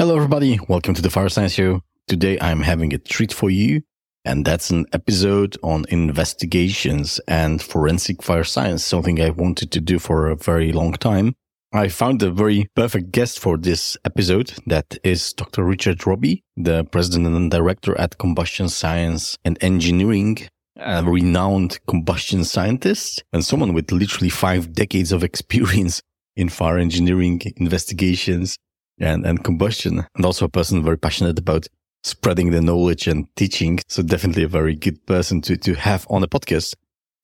Hello, everybody. Welcome to the Fire Science Show. Today I'm having a treat for you, and that's an episode on investigations and forensic fire science, something I wanted to do for a very long time. I found a very perfect guest for this episode. That is Dr. Richard Roby, the president and director at Combustion Science and Engineering, a renowned combustion scientist and someone with literally five decades of experience in fire engineering investigations and, and combustion, and also a person very passionate about spreading the knowledge and teaching. So definitely a very good person to, to have on a podcast.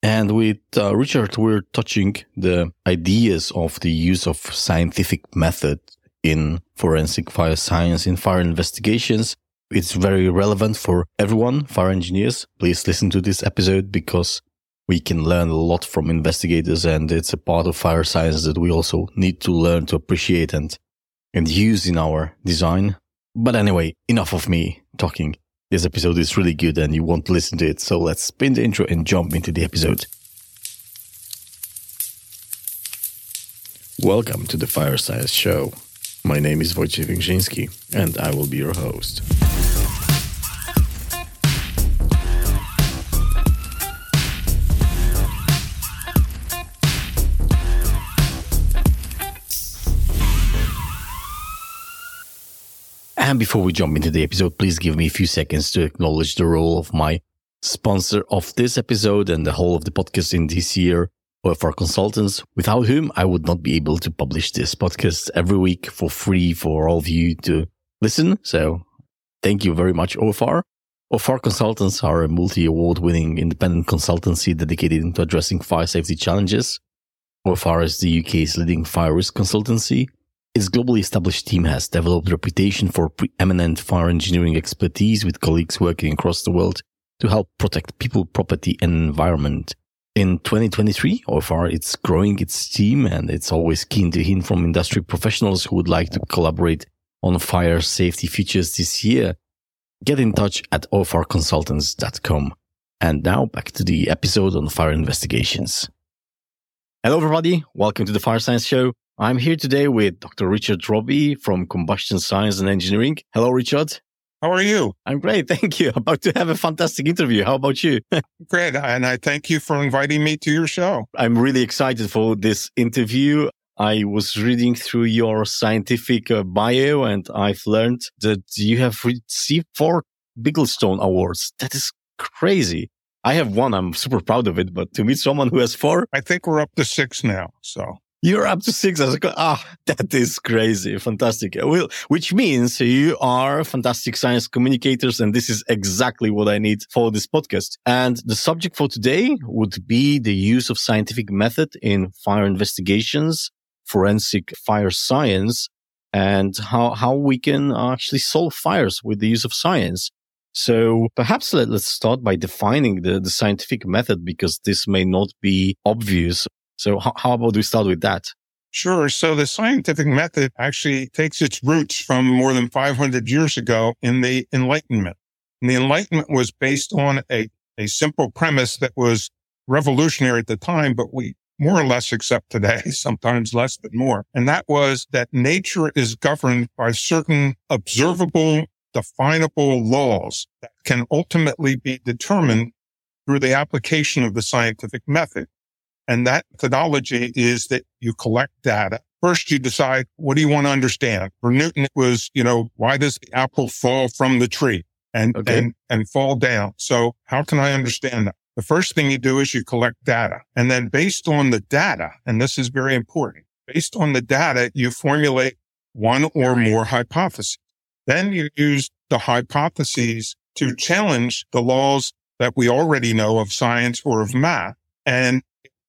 And with uh, Richard, we're touching the ideas of the use of scientific method in forensic fire science, in fire investigations. It's very relevant for everyone, fire engineers. Please listen to this episode because we can learn a lot from investigators and it's a part of fire science that we also need to learn to appreciate and, and use in our design. But anyway, enough of me talking. This episode is really good and you want to listen to it. So let's spin the intro and jump into the episode. Welcome to the Fire Science Show. My name is Wojciech Węgrzyński and I will be your host. And before we jump into the episode, please give me a few seconds to acknowledge the role of my sponsor of this episode and the whole of the podcast in this year, OFR Consultants, without whom I would not be able to publish this podcast every week for free for all of you to listen. So thank you very much, OFR. OFR Consultants are a multi-award winning independent consultancy dedicated to addressing fire safety challenges. OFR is the UK's leading fire risk consultancy its globally established team has developed a reputation for preeminent fire engineering expertise with colleagues working across the world to help protect people, property, and environment. In 2023, OFR it's growing its team and it's always keen to hear from industry professionals who would like to collaborate on fire safety features this year. Get in touch at ofrconsultants.com. And now back to the episode on fire investigations. Hello, everybody. Welcome to the Fire Science Show. I'm here today with Dr. Richard Roby from Combustion Science and Engineering. Hello, Richard. How are you? I'm great. Thank you. About to have a fantastic interview. How about you? great. And I thank you for inviting me to your show. I'm really excited for this interview. I was reading through your scientific uh, bio and I've learned that you have received four Bigglestone Awards. That is crazy. I have one. I'm super proud of it, but to meet someone who has four. I think we're up to six now. So you're up to six. I was like, ah, that is crazy. Fantastic. Well, which means you are fantastic science communicators. And this is exactly what I need for this podcast. And the subject for today would be the use of scientific method in fire investigations, forensic fire science, and how, how we can actually solve fires with the use of science. So perhaps let, us start by defining the, the scientific method because this may not be obvious so how, about we start with that? Sure. So the scientific method actually takes its roots from more than 500 years ago in the Enlightenment. And the Enlightenment was based on a, a simple premise that was revolutionary at the time, but we more or less accept today, sometimes less, but more. And that was that nature is governed by certain observable, definable laws that can ultimately be determined through the application of the scientific method. And that methodology is that you collect data. First, you decide, what do you want to understand? For Newton, it was, you know, why does the apple fall from the tree and, okay. and, and fall down? So how can I understand that? The first thing you do is you collect data. And then based on the data, and this is very important, based on the data, you formulate one or more hypotheses. Then you use the hypotheses to challenge the laws that we already know of science or of math. And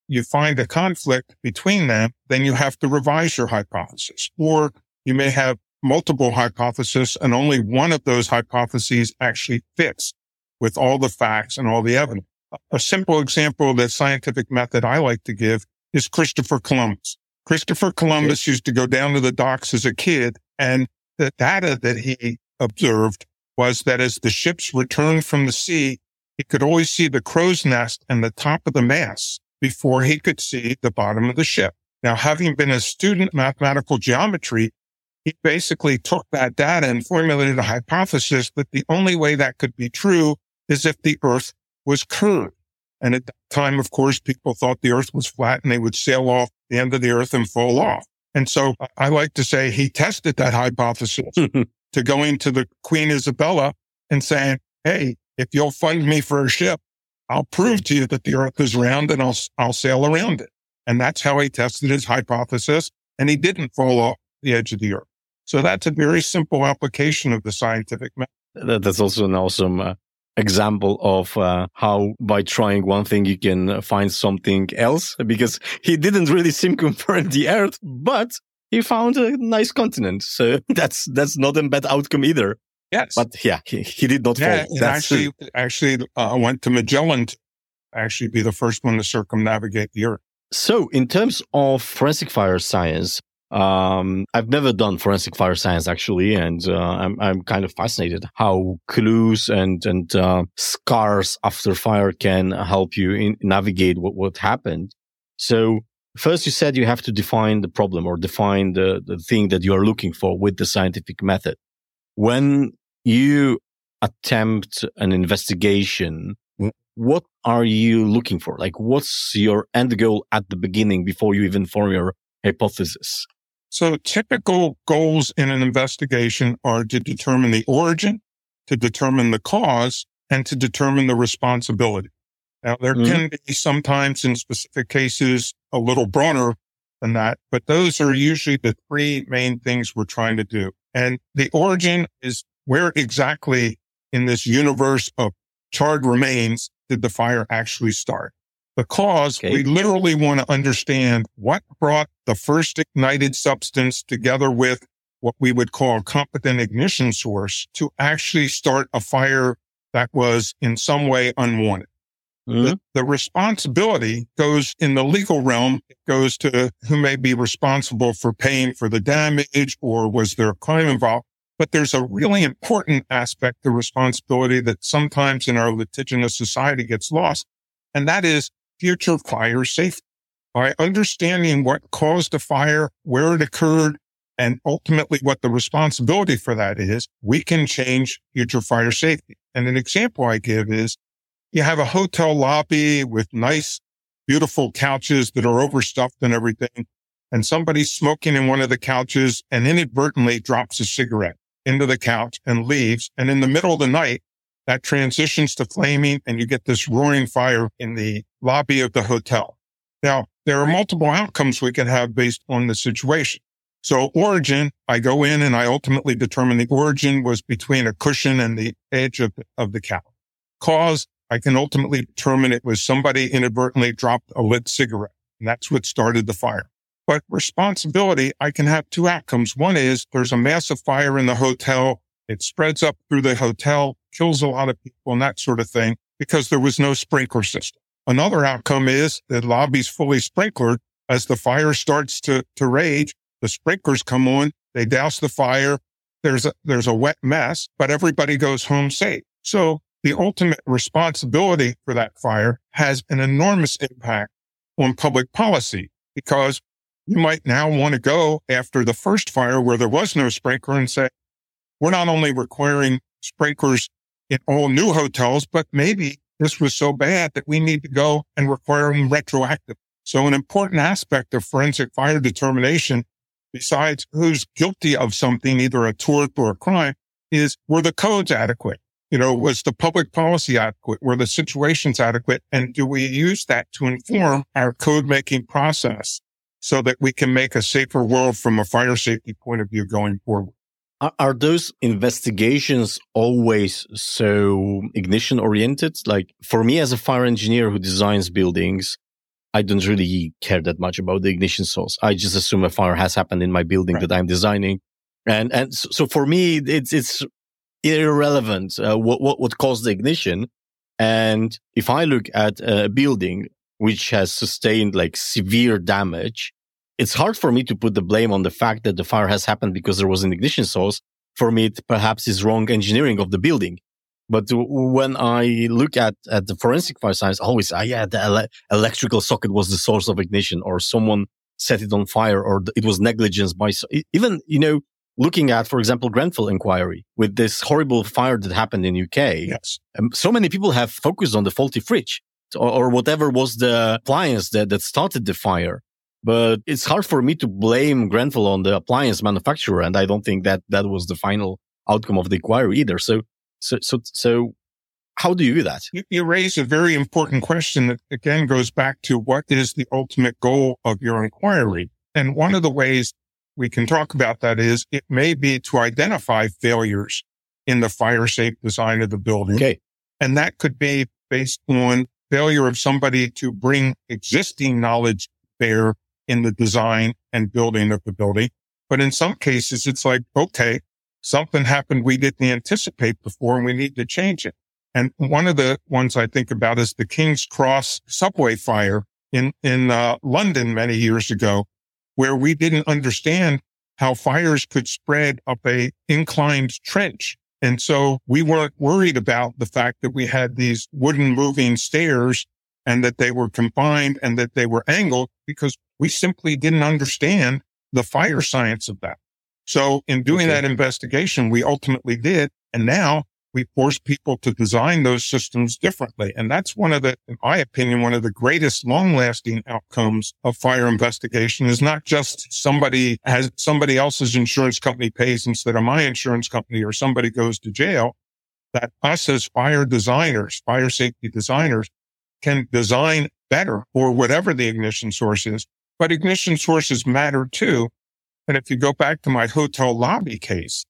you find a conflict between them, then you have to revise your hypothesis. Or you may have multiple hypotheses and only one of those hypotheses actually fits with all the facts and all the evidence. A simple example of the scientific method I like to give is Christopher Columbus. Christopher Columbus used to go down to the docks as a kid and the data that he observed was that as the ships returned from the sea, he could always see the crow's nest and the top of the mast before he could see the bottom of the ship. Now, having been a student of mathematical geometry, he basically took that data and formulated a hypothesis that the only way that could be true is if the earth was curved. And at that time, of course, people thought the earth was flat and they would sail off the end of the earth and fall off. And so I like to say he tested that hypothesis to going to the Queen Isabella and saying, Hey, if you'll fund me for a ship, I'll prove to you that the earth is round and I'll, I'll sail around it. And that's how he tested his hypothesis. And he didn't fall off the edge of the earth. So that's a very simple application of the scientific method. That's also an awesome uh, example of uh, how by trying one thing you can find something else because he didn't really seem circumvent the earth, but he found a nice continent. So that's that's not a bad outcome either. Yes, but yeah, he, he did not yeah, fall. actually, actually, uh, went to Magellan to actually be the first one to circumnavigate the Earth. So, in terms of forensic fire science, um, I've never done forensic fire science actually, and uh, I'm I'm kind of fascinated how clues and and uh, scars after fire can help you in, navigate what what happened. So first, you said you have to define the problem or define the the thing that you are looking for with the scientific method. When you attempt an investigation, what are you looking for? Like, what's your end goal at the beginning before you even form your hypothesis? So typical goals in an investigation are to determine the origin, to determine the cause, and to determine the responsibility. Now, there mm-hmm. can be sometimes in specific cases a little broader than that, but those are usually the three main things we're trying to do. And the origin is where exactly in this universe of charred remains did the fire actually start? because okay. we literally want to understand what brought the first ignited substance together with what we would call a competent ignition source to actually start a fire that was in some way unwanted. Mm-hmm. The, the, responsibility goes in the legal realm. It goes to who may be responsible for paying for the damage or was there a crime involved? But there's a really important aspect of responsibility that sometimes in our litigious society gets lost. And that is future fire safety. By understanding what caused the fire, where it occurred, and ultimately what the responsibility for that is, we can change future fire safety. And an example I give is you have a hotel lobby with nice, beautiful couches that are overstuffed and everything. And somebody's smoking in one of the couches and inadvertently drops a cigarette into the couch and leaves. And in the middle of the night, that transitions to flaming and you get this roaring fire in the lobby of the hotel. Now, there are multiple outcomes we can have based on the situation. So origin, I go in and I ultimately determine the origin was between a cushion and the edge of, of the couch. Cause, I can ultimately determine it was somebody inadvertently dropped a lit cigarette and that's what started the fire. But responsibility, I can have two outcomes. One is there's a massive fire in the hotel. It spreads up through the hotel kills a lot of people and that sort of thing because there was no sprinkler system. Another outcome is the lobby's fully sprinklered. As the fire starts to, to rage, the sprinklers come on, they douse the fire. There's a, there's a wet mess, but everybody goes home safe. So the ultimate responsibility for that fire has an enormous impact on public policy because you might now want to go after the first fire where there was no sprinkler and say, we're not only requiring sprinklers in all new hotels, but maybe this was so bad that we need to go and require them retroactive. So an important aspect of forensic fire determination, besides who's guilty of something, either a tort or a crime, is were the codes adequate? You know, was the public policy adequate? Were the situations adequate? And do we use that to inform our code making process so that we can make a safer world from a fire safety point of view going forward? Are, those investigations always so ignition oriented? Like for me as a fire engineer who designs buildings, I don't really care that much about the ignition source. I just assume a fire has happened in my building right. that I'm designing. And, and so for me, it's, it's irrelevant, uh, what, what, what caused the ignition. And if I look at a building which has sustained like severe damage, it's hard for me to put the blame on the fact that the fire has happened because there was an ignition source. For me, it perhaps is wrong engineering of the building. But when I look at, at the forensic fire science, always, ah, yeah, the ele- electrical socket was the source of ignition or someone set it on fire or it was negligence by, so- even, you know, looking at, for example, Grenfell inquiry with this horrible fire that happened in UK. Yes. Um, so many people have focused on the faulty fridge or, or whatever was the appliance that, that started the fire. But it's hard for me to blame Grenfell on the appliance manufacturer. And I don't think that that was the final outcome of the inquiry either. So, so, so, so how do you do that? You, you raise a very important question that again goes back to what is the ultimate goal of your inquiry? And one of the ways we can talk about that is it may be to identify failures in the fire safe design of the building. Okay. And that could be based on failure of somebody to bring existing knowledge bear in the design and building of the building. But in some cases, it's like, okay, something happened we didn't anticipate before and we need to change it. And one of the ones I think about is the King's Cross subway fire in, in uh, London many years ago, where we didn't understand how fires could spread up a inclined trench. And so we weren't worried about the fact that we had these wooden moving stairs and that they were confined and that they were angled because we simply didn't understand the fire science of that. So in doing okay. that investigation, we ultimately did. And now we force people to design those systems differently. And that's one of the, in my opinion, one of the greatest long lasting outcomes of fire investigation is not just somebody has somebody else's insurance company pays instead of my insurance company or somebody goes to jail that us as fire designers, fire safety designers can design better or whatever the ignition source is. But ignition sources matter too. And if you go back to my hotel lobby case,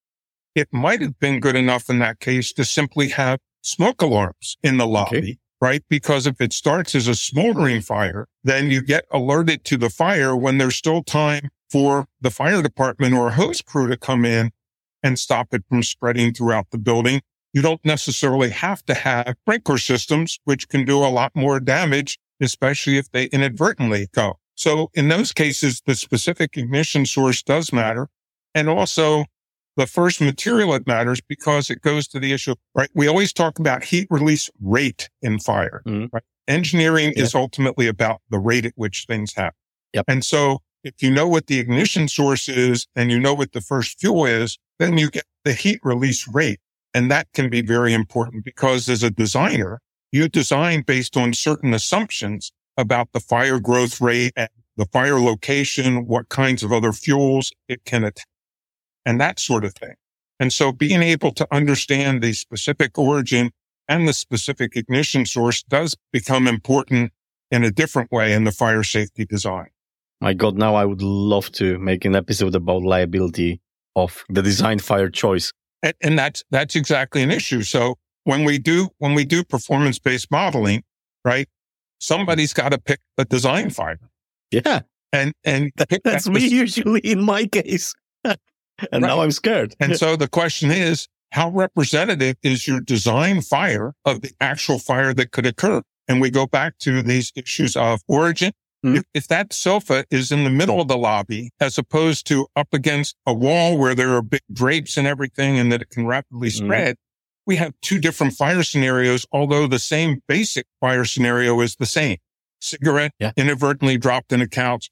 it might have been good enough in that case to simply have smoke alarms in the lobby, okay. right? Because if it starts as a smoldering fire, then you get alerted to the fire when there's still time for the fire department or a hose crew to come in and stop it from spreading throughout the building. You don't necessarily have to have sprinkler systems, which can do a lot more damage, especially if they inadvertently go. So in those cases, the specific ignition source does matter. And also the first material that matters because it goes to the issue, right? We always talk about heat release rate in fire. Mm-hmm. Right? Engineering is ultimately about the rate at which things happen. Yep. And so if you know what the ignition source is and you know what the first fuel is, then you get the heat release rate. And that can be very important because as a designer, you design based on certain assumptions about the fire growth rate and the fire location, what kinds of other fuels it can attack and that sort of thing. And so being able to understand the specific origin and the specific ignition source does become important in a different way in the fire safety design. My God, now I would love to make an episode about liability of the design fire choice. And, and that's, that's exactly an issue. So when we do, when we do performance based modeling, right? Somebody's got to pick a design fire. Yeah. And, and that's that me usually in my case. and right. now I'm scared. and so the question is, how representative is your design fire of the actual fire that could occur? And we go back to these issues of origin. Mm-hmm. If, if, that sofa is in the middle of the lobby, as opposed to up against a wall where there are big drapes and everything and that it can rapidly mm-hmm. spread, we have two different fire scenarios, although the same basic fire scenario is the same. Cigarette yeah. inadvertently dropped in a couch,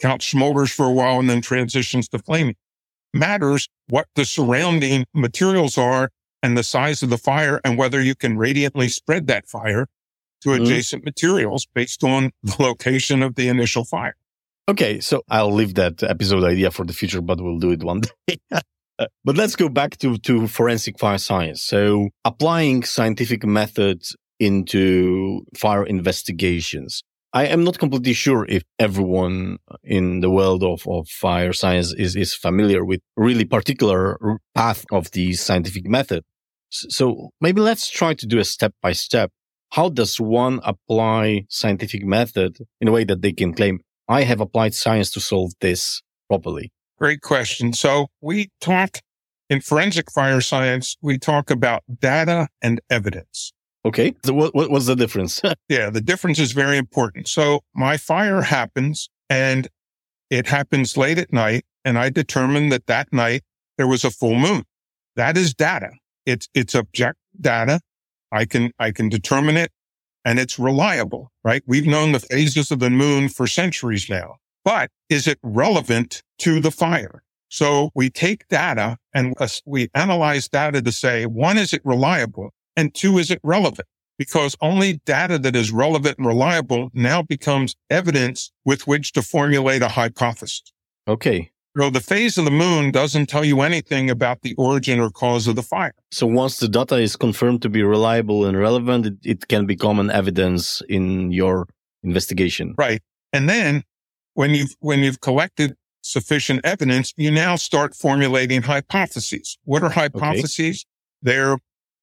couch smolders for a while and then transitions to flaming matters what the surrounding materials are and the size of the fire and whether you can radiantly spread that fire to mm-hmm. adjacent mm. materials based on the location of the initial fire. Okay, so I'll leave that episode idea for the future, but we'll do it one day. but let's go back to, to forensic fire science. So applying scientific methods into fire investigations. I am not completely sure if everyone in the world of, of fire science is, is familiar with really particular path of the scientific method. So maybe let's try to do a step by step. How does one apply scientific method in a way that they can claim, I have applied science to solve this properly? Great question. So we talk in forensic fire science, we talk about data and evidence. Okay. So what, what was the difference? yeah, the difference is very important. So my fire happens and it happens late at night. And I determined that that night there was a full moon. That is data. It's, it's object data. I can, I can determine it and it's reliable, right? We've known the phases of the moon for centuries now, but is it relevant to the fire? So we take data and we analyze data to say, one, is it reliable? And two, is it relevant? Because only data that is relevant and reliable now becomes evidence with which to formulate a hypothesis. Okay. So the phase of the moon doesn't tell you anything about the origin or cause of the fire. So once the data is confirmed to be reliable and relevant, it, it can become an evidence in your investigation. Right. And then when you've, when you've collected sufficient evidence, you now start formulating hypotheses. What are hypotheses? Okay. They're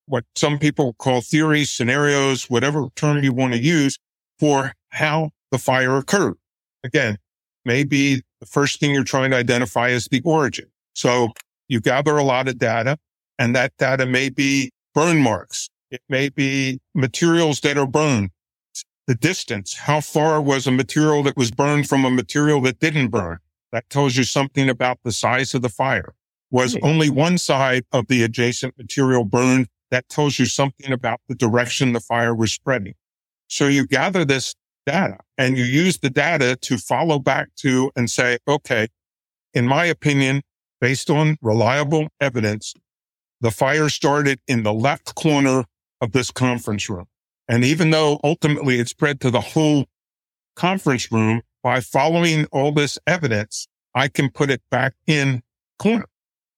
what some people call theories, scenarios, whatever term you want to use for how the fire occurred. Again, maybe the first thing you're trying to identify is the origin. So you gather a lot of data and that data may be burn marks. It may be materials that are burned. The distance. How far was a material that was burned from a material that didn't burn? That tells you something about the size of the fire. Was only one side of the adjacent material burned? That tells you something about the direction the fire was spreading. So you gather this data and you use the data to follow back to and say, okay, in my opinion, based on reliable evidence, the fire started in the left corner of this conference room. And even though ultimately it spread to the whole conference room by following all this evidence, I can put it back in corner.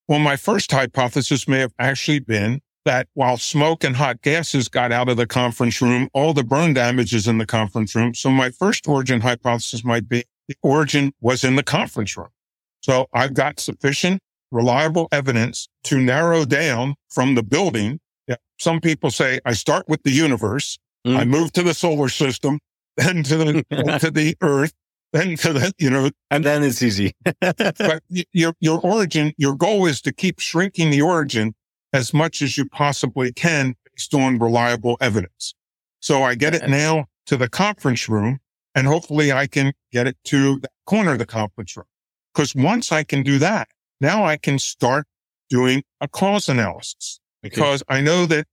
Well, my first hypothesis may have actually been that while smoke and hot gases got out of the conference room, all the burn damage is in the conference room. So my first origin hypothesis might be the origin was in the conference room. So I've got sufficient reliable evidence to narrow down from the building. Yeah. Some people say I start with the universe. Mm. I move to the solar system, then to the, to the earth, then to the, you know, and then it's easy. but your, your origin, your goal is to keep shrinking the origin as much as you possibly can based on reliable evidence. So I get it now to the conference room and hopefully I can get it to the corner of the conference room. Because once I can do that, now I can start doing a cause analysis because okay. I know that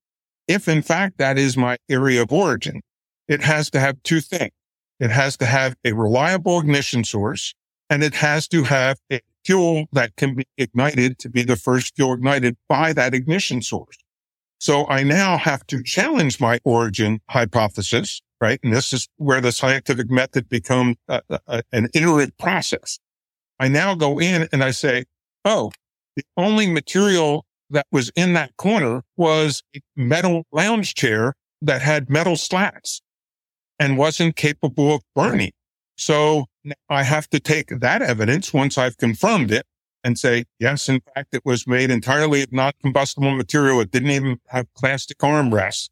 if in fact that is my area of origin, it has to have two things. It has to have a reliable ignition source and it has to have a fuel that can be ignited to be the first fuel ignited by that ignition source. So I now have to challenge my origin hypothesis, right? And this is where the scientific method becomes a, uh, a, uh, uh, an iterative process. I now go in and I say, Oh, the only material that was in that corner was a metal lounge chair that had metal slats and wasn't capable of burning. So I have to take that evidence once I've confirmed it and say, yes, in fact, it was made entirely of non-combustible material. It didn't even have plastic armrests.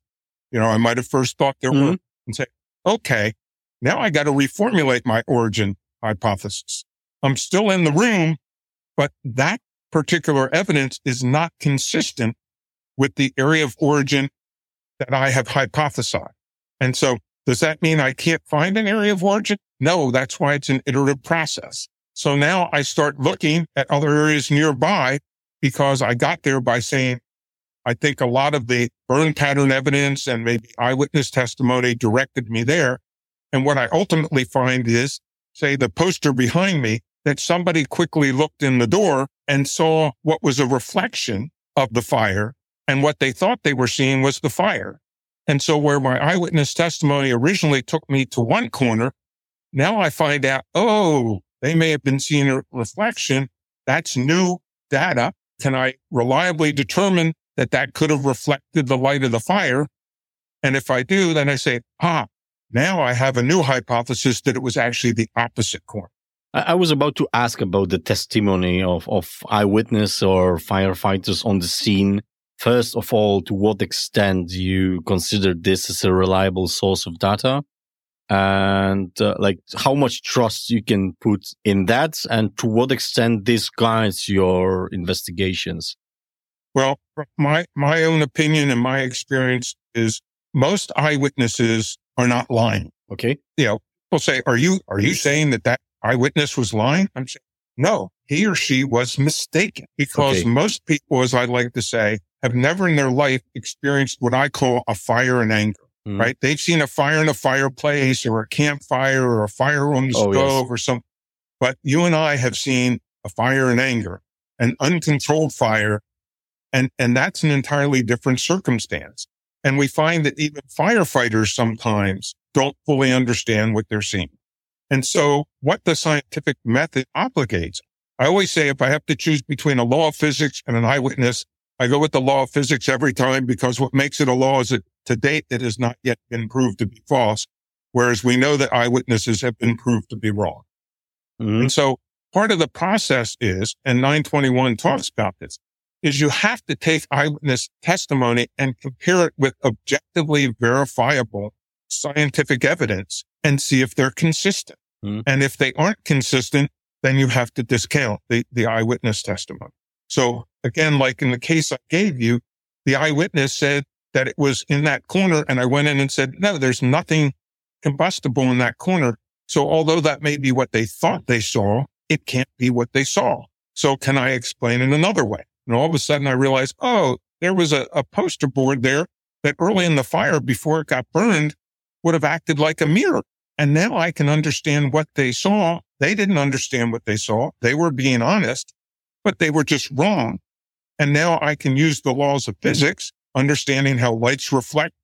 You know, I might have first thought there mm-hmm. were and say, okay, now I got to reformulate my origin hypothesis. I'm still in the room, but that particular evidence is not consistent with the area of origin that I have hypothesized. And so does that mean I can't find an area of origin? No, that's why it's an iterative process. So now I start looking at other areas nearby because I got there by saying, I think a lot of the burn pattern evidence and maybe eyewitness testimony directed me there. And what I ultimately find is, say, the poster behind me that somebody quickly looked in the door and saw what was a reflection of the fire. And what they thought they were seeing was the fire. And so where my eyewitness testimony originally took me to one corner, now I find out, oh, they may have been seeing a reflection. That's new data. Can I reliably determine that that could have reflected the light of the fire? And if I do, then I say, ah, now I have a new hypothesis that it was actually the opposite corner. I was about to ask about the testimony of, of eyewitness or firefighters on the scene. First of all, to what extent you consider this as a reliable source of data? And uh, like how much trust you can put in that and to what extent this guides your investigations? Well my my own opinion and my experience is most eyewitnesses are not lying. Okay. You know people say are you are you saying that that eyewitness was lying? I'm saying no he or she was mistaken. Because okay. most people as i like to say have never in their life experienced what i call a fire and anger mm. right? They've seen a fire in a fireplace or a campfire or a fire on the oh, stove yes. or something. But you and I have seen a fire in anger. an uncontrolled fire. And, and that's an entirely different circumstance. And we find that even firefighters sometimes don't fully understand what they're seeing. And so what the scientific method obligates, I always say if I have to choose between a law of physics and an eyewitness, I go with the law of physics every time because what makes it a law is that to date it has not yet been proved to be false. Whereas we know that eyewitnesses have been proved to be wrong. Mm-hmm. And so part of the process is, and 921 talks about this, is you have to take eyewitness testimony and compare it with objectively verifiable scientific evidence and see if they're consistent. Mm-hmm. And if they aren't consistent, then you have to discount the, the eyewitness testimony. So again, like in the case I gave you, the eyewitness said that it was in that corner. And I went in and said, no, there's nothing combustible in that corner. So although that may be what they thought they saw, it can't be what they saw. So can I explain it another way? And all of a sudden I realized, oh, there was a, a poster board there that early in the fire before it got burned would have acted like a mirror. And now I can understand what they saw. They didn't understand what they saw. They were being honest, but they were just wrong. And now I can use the laws of physics, understanding how lights reflect.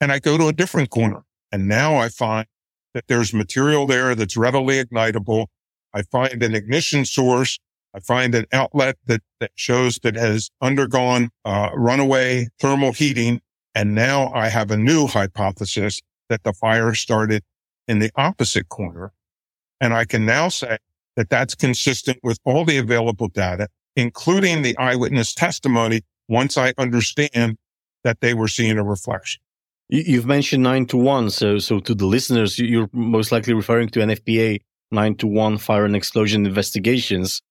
And I go to a different corner. And now I find that there's material there that's readily ignitable. I find an ignition source. I find an outlet that, that shows that has undergone uh, runaway thermal heating. And now I have a new hypothesis that the fire started in the opposite corner. And I can now say that that's consistent with all the available data, including the eyewitness testimony once I understand that they were seeing a reflection. You've mentioned nine to one. So, so to the listeners, you're most likely referring to NFPA nine to one fire and explosion investigations.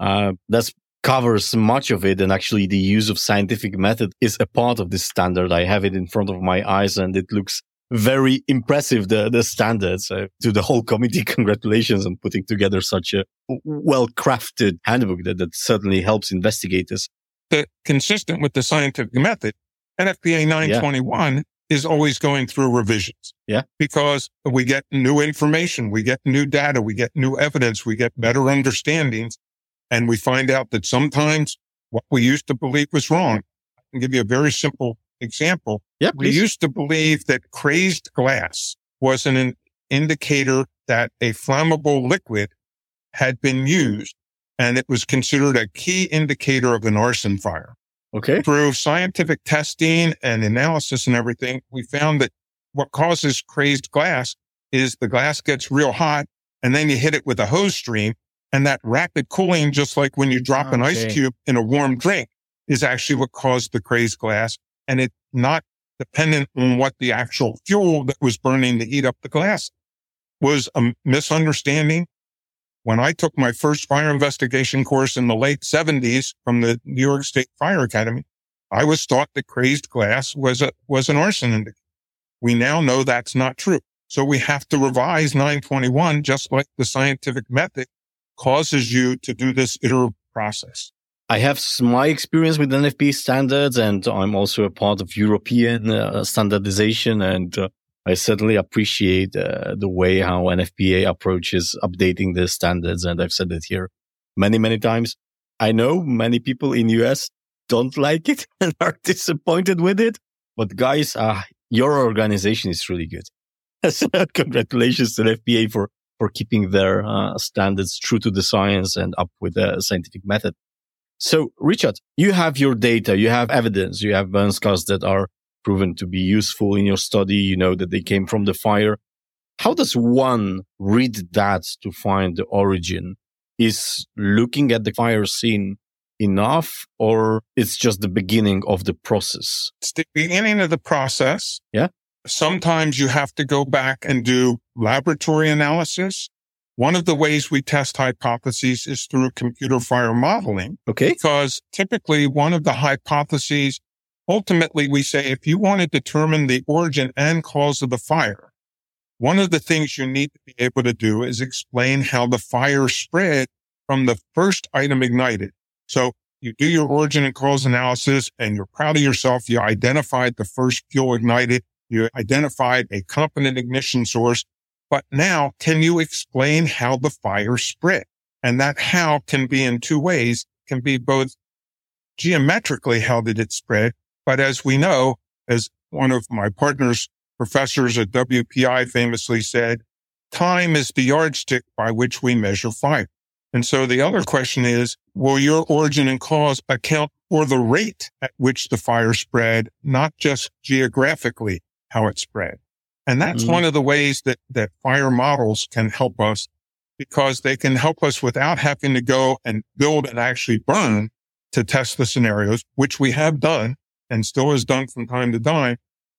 Uh, that covers much of it. And actually the use of scientific method is a part of this standard. I have it in front of my eyes and it looks very impressive, the, the standards. Uh, to the whole committee, congratulations on putting together such a well crafted handbook that, that certainly helps investigators. The, consistent with the scientific method, NFPA 921 yeah is always going through revisions. Yeah. Because we get new information, we get new data, we get new evidence, we get better understandings, and we find out that sometimes what we used to believe was wrong. I can give you a very simple example. Yeah, we used to believe that crazed glass was an indicator that a flammable liquid had been used and it was considered a key indicator of an arson fire. Okay. Through scientific testing and analysis and everything, we found that what causes crazed glass is the glass gets real hot and then you hit it with a hose stream and that rapid cooling, just like when you drop okay. an ice cube in a warm drink is actually what caused the crazed glass. And it's not dependent on what the actual fuel that was burning to heat up the glass was a misunderstanding when I took my first fire investigation course in the late 70s from the New York State Fire Academy, I was taught that crazed glass was a, was an arson indicator. We now know that's not true. So we have to revise 921 just like the scientific method causes you to do this iterative process. I have my experience with NFP standards and I'm also a part of European uh, standardization and uh, I certainly appreciate uh, the way how NFPA approaches updating the standards. And I've said it here many, many times. I know many people in US don't like it and are disappointed with it. But guys, uh, your organization is really good. So congratulations to NFPA for, for keeping their uh, standards true to the science and up with the scientific method. So Richard, you have your data, you have evidence, you have burn scars that are proven to be useful in your study. You know that they came from the fire. How does one read that to find the origin? Is looking at the fire scene enough or it's just the beginning of the process? It's the beginning of the process. Yeah. Sometimes you have to go back and do laboratory analysis. One of the ways we test hypotheses is through computer fire modeling. Okay. Because typically one of the hypotheses ultimately we say if you want to determine the origin and cause of the fire, one of the things you need to be able to do is explain how the fire spread from the first item ignited. So you do your origin and cause analysis and you're proud of yourself. You identified the first fuel ignited. You identified a competent ignition source. But now can you explain how the fire spread? And that how can be in two ways can be both geometrically how did it spread, but as we know, as one of my partners, professors at WPI famously said, time is the yardstick by which we measure fire. And so the other question is, will your origin and cause account for the rate at which the fire spread, not just geographically how it spread? And that's mm-hmm. one of the ways that, that fire models can help us because they can help us without having to go and build and actually burn to test the scenarios, which we have done and still is done from time to time.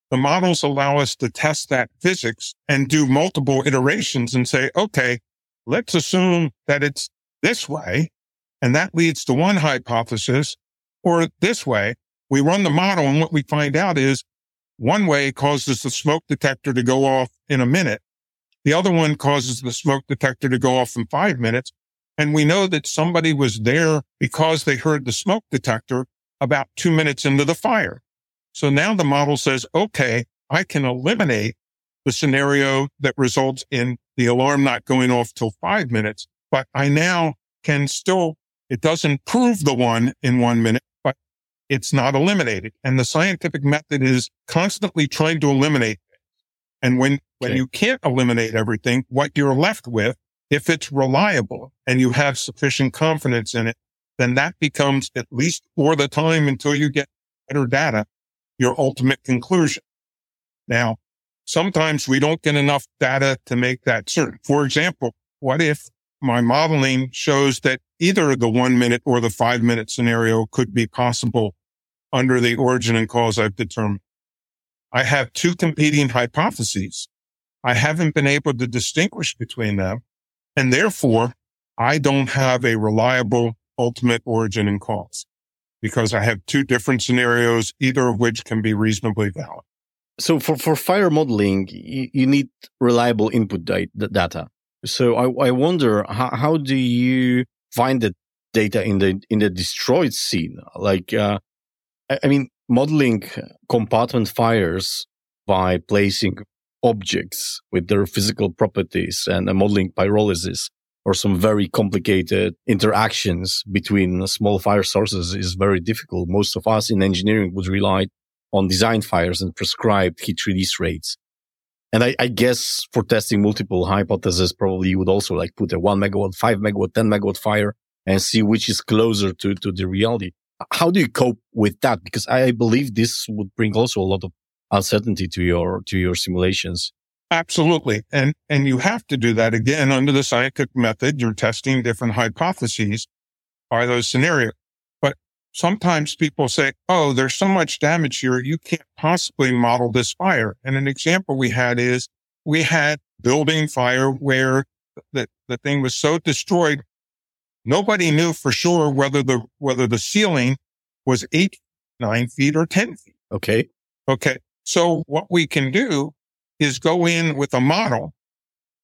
The models allow us to test that physics and do multiple iterations and say, okay, let's assume that it's this way. And that leads to one hypothesis or this way. We run the model and what we find out is one way causes the smoke detector to go off in a minute. The other one causes the smoke detector to go off in five minutes. And we know that somebody was there because they heard the smoke detector about two minutes into the fire. So now the model says, okay, I can eliminate the scenario that results in the alarm not going off till five minutes, but I now can still, it doesn't prove the one in one minute, but it's not eliminated. And the scientific method is constantly trying to eliminate. And when, when you can't eliminate everything, what you're left with if it's reliable and you have sufficient confidence in it, then that becomes at least for the time until you get better data, your ultimate conclusion. Now, sometimes we don't get enough data to make that certain. For example, what if my modeling shows that either the one minute or the five minute scenario could be possible under the origin and cause I've determined? I have two competing hypotheses. I haven't been able to distinguish between them. And therefore, I don't have a reliable ultimate origin and cause because I have two different scenarios, either of which can be reasonably valid. So for, for fire modeling, you, you need reliable input data. So I, I wonder how, how do you find the data in the in the destroyed scene? Like, uh, I, I mean, modeling compartment fires by placing objects with their physical properties and modeling pyrolysis or some very complicated interactions between small fire sources is very difficult. Most of us in engineering would rely on design fires and prescribed heat release rates. And I, I, guess for testing multiple hypotheses, probably you would also like put a one megawatt, five megawatt, 10 megawatt fire and see which is closer to, to the reality. How do you cope with that? Because I believe this would bring also a lot of uncertainty to your to your simulations. Absolutely. And and you have to do that again under the scientific method. You're testing different hypotheses. Are those scenarios? But sometimes people say, Oh, there's so much damage here. You can't possibly model this fire. And an example we had is we had building fire where the, the thing was so destroyed. Nobody knew for sure whether the, whether the ceiling was eight, nine feet or 10 feet. Okay. Okay. So what we can do is go in with a model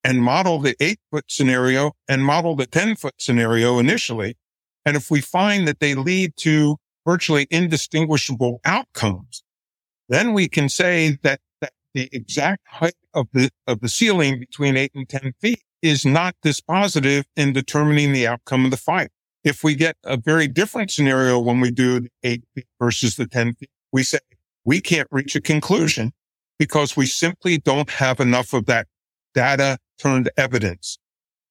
and model the eight foot scenario and model the 10 foot scenario initially. And if we find that they lead to virtually indistinguishable outcomes, then we can say that, that the exact height of the, of the ceiling between eight and 10 feet is not dispositive in determining the outcome of the fight. If we get a very different scenario when we do the eight feet versus the 10 feet, we say we can't reach a conclusion because we simply don't have enough of that data turned evidence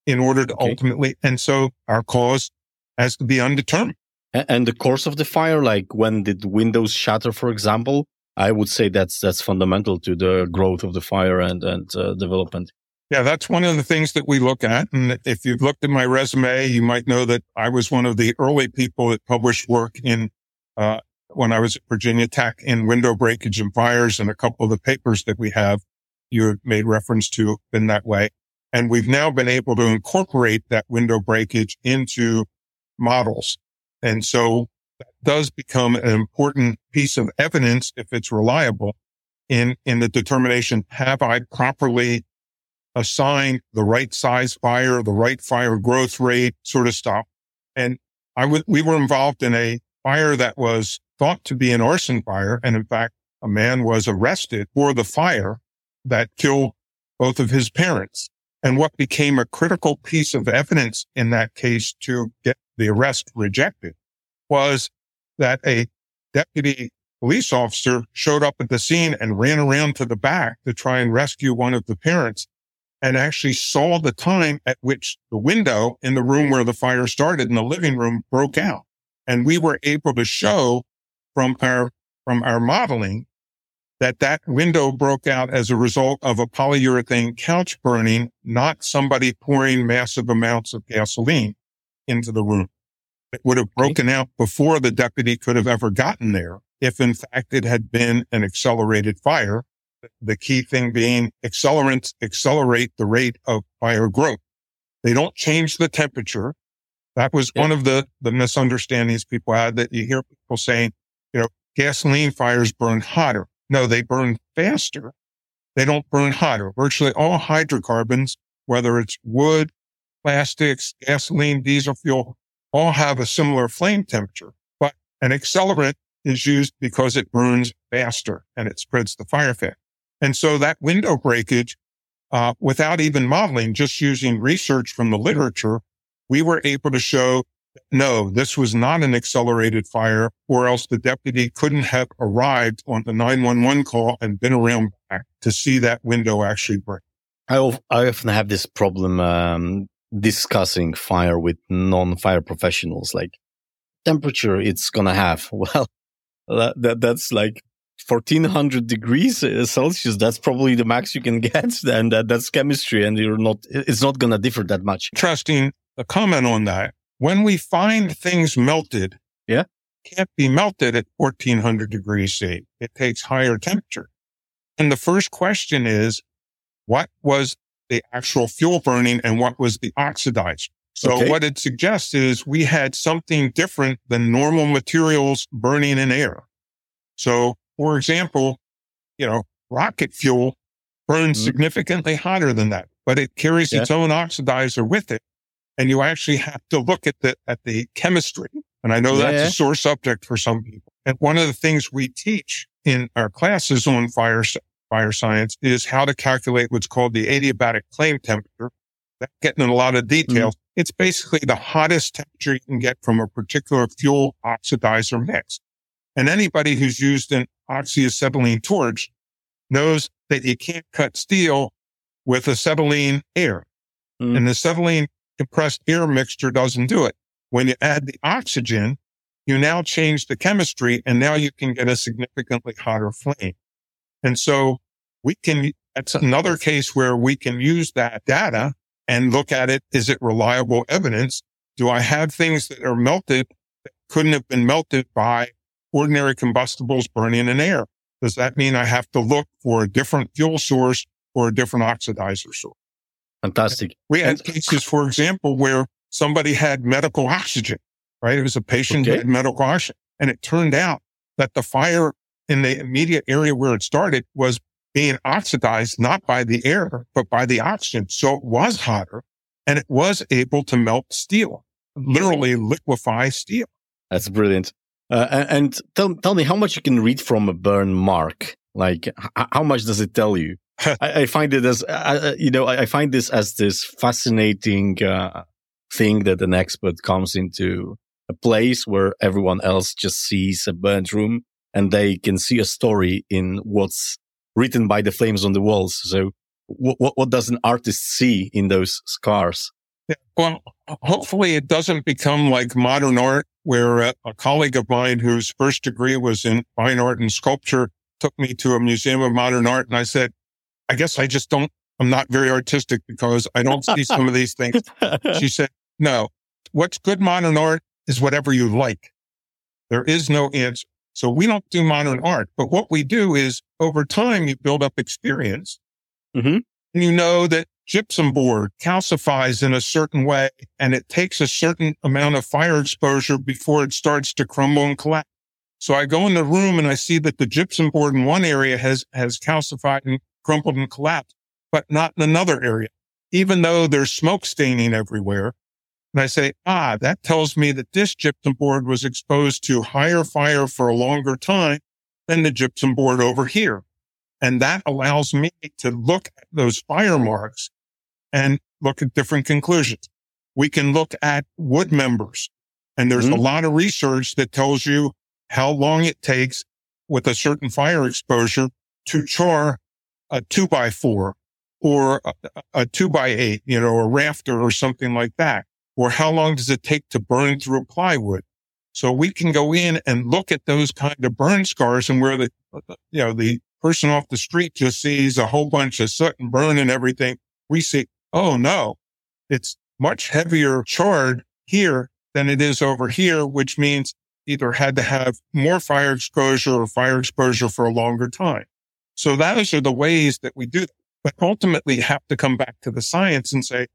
in order to okay. ultimately, and so our cause has to be undetermined. And the course of the fire, like when did windows shatter, for example, I would say that's that's fundamental to the growth of the fire and and uh, development. Yeah, that's one of the things that we look at. And if you've looked at my resume, you might know that I was one of the early people that published work in uh, when I was at Virginia Tech in window breakage and fires and a couple of the papers that we have you made reference to in that way. And we've now been able to incorporate that window breakage into models. And so that does become an important piece of evidence if it's reliable in, in the determination. Have I properly assigned the right size fire, the right fire growth rate sort of stuff? And I w- we were involved in a fire that was thought to be an arson fire. And in fact, a man was arrested for the fire that killed both of his parents. And what became a critical piece of evidence in that case to get the arrest rejected was that a deputy police officer showed up at the scene and ran around to the back to try and rescue one of the parents and actually saw the time at which the window in the room where the fire started in the living room broke out. And we were able to show from our, from our modeling that that window broke out as a result of a polyurethane couch burning, not somebody pouring massive amounts of gasoline into the room. It would have broken out before the deputy could have ever gotten there if in fact it had been an accelerated fire. The key thing being accelerants accelerate the rate of fire growth. They don't change the temperature. That was one of the, the misunderstandings people had that you hear people saying, gasoline fires burn hotter. No, they burn faster. They don't burn hotter. Virtually all hydrocarbons, whether it's wood, plastics, gasoline, diesel fuel, all have a similar flame temperature. But an accelerant is used because it burns faster and it spreads the fire fast. And so that window breakage, uh, without even modeling, just using research from the literature, we were able to show no, this was not an accelerated fire or else the deputy couldn't have arrived on the 911 call and been around back to see that window actually break. I, I often have this problem, um, discussing fire with non-fire professionals, like temperature it's going to have. Well, that, that, that's like 1400 degrees uh, Celsius. That's probably the max you can get. And that, that's chemistry and you're not, it's not going to differ that much. Trusting a comment on that when we find things melted, yeah, can't be melted at 1400 degrees C. It takes higher temperature. And the first question is, what was the actual fuel burning and what was the oxidizer? So okay. what it suggests is we had something different than normal materials burning in air. So for example, you know, rocket fuel burns mm-hmm. significantly hotter than that, but it carries yeah. its own oxidizer with it and you actually have to look at the at the chemistry. And I know yeah. that's a sore subject for some people. And one of the things we teach in our classes on fire fire science is how to calculate what's called the adiabatic flame temperature. That's getting in a lot of details. Mm. It's basically the hottest temperature you can get from a particular fuel oxidizer mix. And anybody who's used an oxyacetylene torch knows that you can't cut steel with acetylene air. Mm. And the acetylene compressed air mixture doesn't do it. When you add the oxygen, you now change the chemistry and now you can get a significantly hotter flame. And so we can, that's another case where we can use that data and look at it. Is it reliable evidence? Do I have things that are melted that couldn't have been melted by ordinary combustibles burning in air? Does that mean I have to look for a different fuel source or a different oxidizer source? Fantastic. We had cases, for example, where somebody had medical oxygen, right? It was a patient okay. who had medical oxygen. And it turned out that the fire in the immediate area where it started was being oxidized, not by the air, but by the oxygen. So it was hotter and it was able to melt steel, literally liquefy steel. That's brilliant. Uh, and, tell, tell me how much you can read from a burn mark. Like, how much does it tell you? I, I, find it as, uh, uh you know, I, I, find this as this fascinating uh, thing that an expert comes into a place where everyone else just sees a burnt room and they can see a story in what's written by the flames on the walls. So what, what, what does an artist see in those scars? Yeah, well, hopefully it doesn't become like modern art where a, a colleague of mine whose first degree was in fine art and sculpture took me to a museum of modern art and I said, I guess I just don't, I'm not very artistic because I don't see some of these things. She said, no, what's good modern art is whatever you like. There is no answer. So we don't do modern art, but what we do is over time, you build up experience mm-hmm. and you know that gypsum board calcifies in a certain way and it takes a certain amount of fire exposure before it starts to crumble and collapse. So I go in the room and I see that the gypsum board in one area has, has calcified and crumpled and collapsed, but not in another area, even though there's smoke staining everywhere. And I say, ah, that tells me that this gypsum board was exposed to higher fire for a longer time than the gypsum board over here. And that allows me to look at those fire marks and look at different conclusions. We can look at wood members And there's mm-hmm. a lot of research that tells you how long it takes with a certain fire exposure to char a two by four or a, a two by eight, you know, a rafter or something like that. Or how long does it take to burn through plywood? So we can go in and look at those kind of burn scars and where the, you know, the person off the street just sees a whole bunch of soot and burn and everything. We see, oh no, it's much heavier charred here than it is over here, which means either had to have more fire exposure or fire exposure for a longer time. So those are the ways that we do that. But ultimately have to come back to the science and say,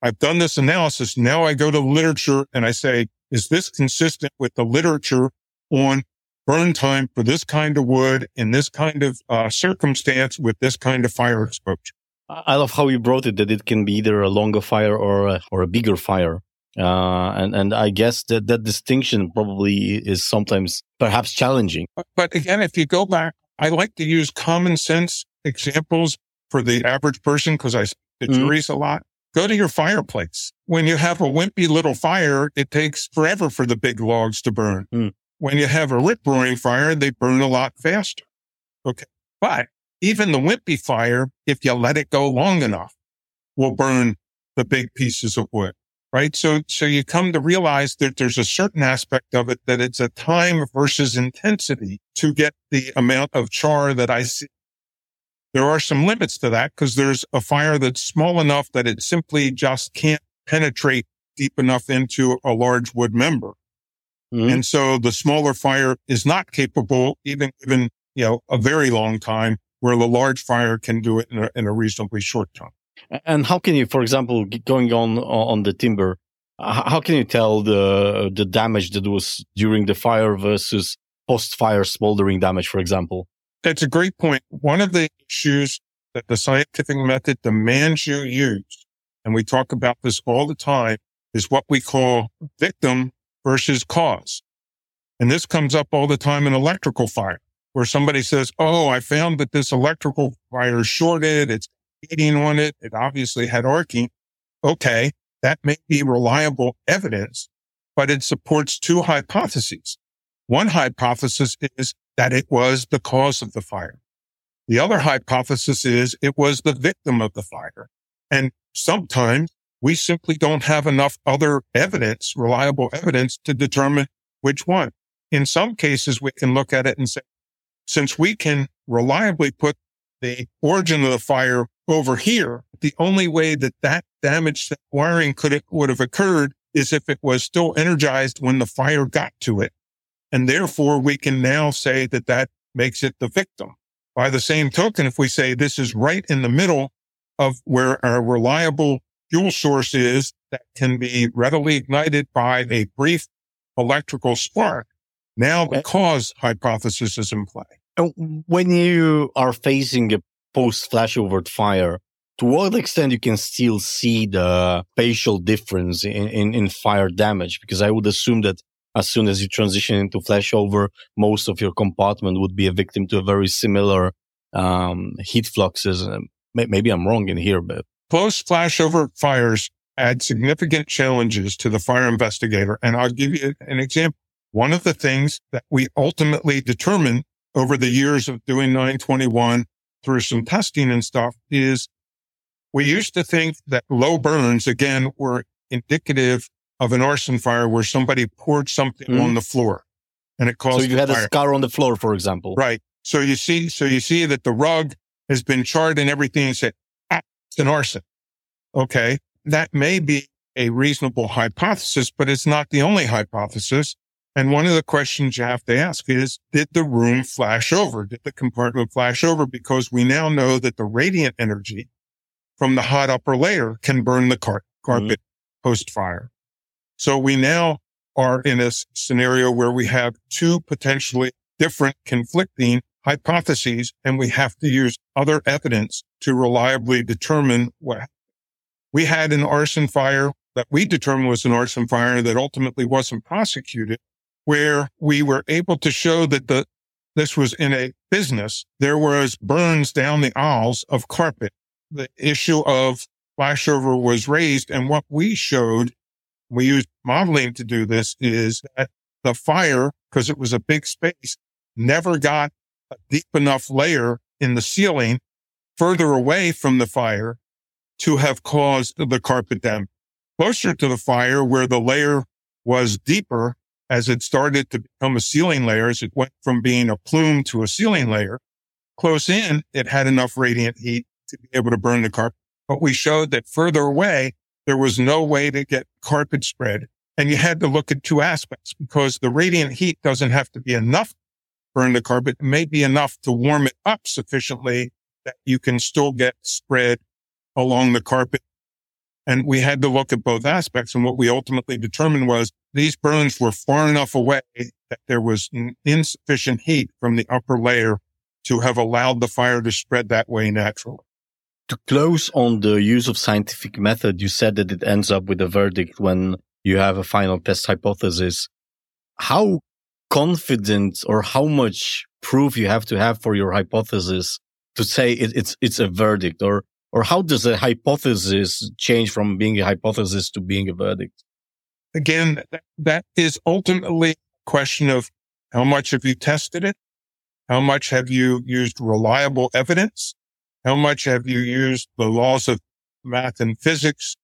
I've done this analysis. Now I go to literature and I say, is this consistent with the literature on burn time for this kind of wood in this kind of uh, circumstance with this kind of fire exposure? I love how you brought it that it can be either a longer fire or a, or a bigger fire. Uh, and, and I guess that that distinction probably is sometimes perhaps challenging. But again, if you go back, I like to use common sense examples for the average person because I the mm. juries a lot. Go to your fireplace. When you have a wimpy little fire, it takes forever for the big logs to burn. Mm. When you have a rip roaring fire, they burn a lot faster. Okay. But even the wimpy fire, if you let it go long enough, will burn the big pieces of wood. Right. So, so you come to realize that there's a certain aspect of it that it's a time versus intensity to get the amount of char that I see there are some limits to that because there's a fire that's small enough that it simply just can't penetrate deep enough into a large wood member. Mm-hmm. And so the smaller fire is not capable, even given, you know, a very long time where the large fire can do it in a, in a reasonably short time. And how can you, for example, going on, on the timber, how can you tell the, the damage that was during the fire versus post fire smoldering damage, for example? That's a great point. One of the issues that the scientific method demands you use, and we talk about this all the time, is what we call victim versus cause. And this comes up all the time in electrical fire, where somebody says, Oh, I found that this electrical fire shorted. It's heating on it. It obviously had arcing. Okay. That may be reliable evidence, but it supports two hypotheses. One hypothesis is that it was the cause of the fire. The other hypothesis is it was the victim of the fire. And sometimes we simply don't have enough other evidence, reliable evidence to determine which one. In some cases, we can look at it and say, since we can reliably put the origin of the fire over here, the only way that that damaged wiring could, would have occurred is if it was still energized when the fire got to it. And therefore we can now say that that makes it the victim. By the same token, if we say this is right in the middle of where our reliable fuel source is that can be readily ignited by a brief electrical spark, now the cause hypothesis is in play. When you are facing a post flashover fire, to what extent you can still see the spatial difference in, in, in, fire damage? Because I would assume that as soon as you transition into flashover, most of your compartment would be a victim to a very similar um, heat fluxes. Maybe I'm wrong in here, but post flashover fires add significant challenges to the fire investigator. And I'll give you an example. One of the things that we ultimately determined over the years of doing 921 through some testing and stuff is we used to think that low burns again were indicative of an arson fire where somebody poured something mm. on the floor and it caused. So you had fire. a scar on the floor, for example. Right. So you see, so you see that the rug has been charred and everything and say, ah, it's an arson. Okay. That may be a reasonable hypothesis, but it's not the only hypothesis. And one of the questions you have to ask is, did the room flash over? Did the compartment flash over? Because we now know that the radiant energy from the hot upper layer can burn the car- carpet mm-hmm. post fire. So we now are in a scenario where we have two potentially different conflicting hypotheses and we have to use other evidence to reliably determine what we had an arson fire that we determined was an arson fire that ultimately wasn't prosecuted where we were able to show that the this was in a business. There was burns down the aisles of carpet. The issue of flashover was raised. And what we showed we used modeling to do this is that the fire, because it was a big space, never got a deep enough layer in the ceiling further away from the fire to have caused the carpet damage. Closer to the fire where the layer was deeper as it started to become a ceiling layer, as it went from being a plume to a ceiling layer, close in, it had enough radiant heat to be able to burn the carpet. But we showed that further away, there was no way to get carpet spread. And you had to look at two aspects because the radiant heat doesn't have to be enough to burn the carpet. It may be enough to warm it up sufficiently that you can still get spread along the carpet. And we had to look at both aspects. And what we ultimately determined was these burns were far enough away that there was insufficient heat from the upper layer to have allowed the fire to spread that way naturally. To close on the use of scientific method, you said that it ends up with a verdict when you have a final test hypothesis. How confident or how much proof you have to have for your hypothesis to say it, it's it's a verdict or or how does a hypothesis change from being a hypothesis to being a verdict? Again, that, is ultimately a question of how much have you tested it? How much have you used reliable evidence? How much have you used the laws of math and physics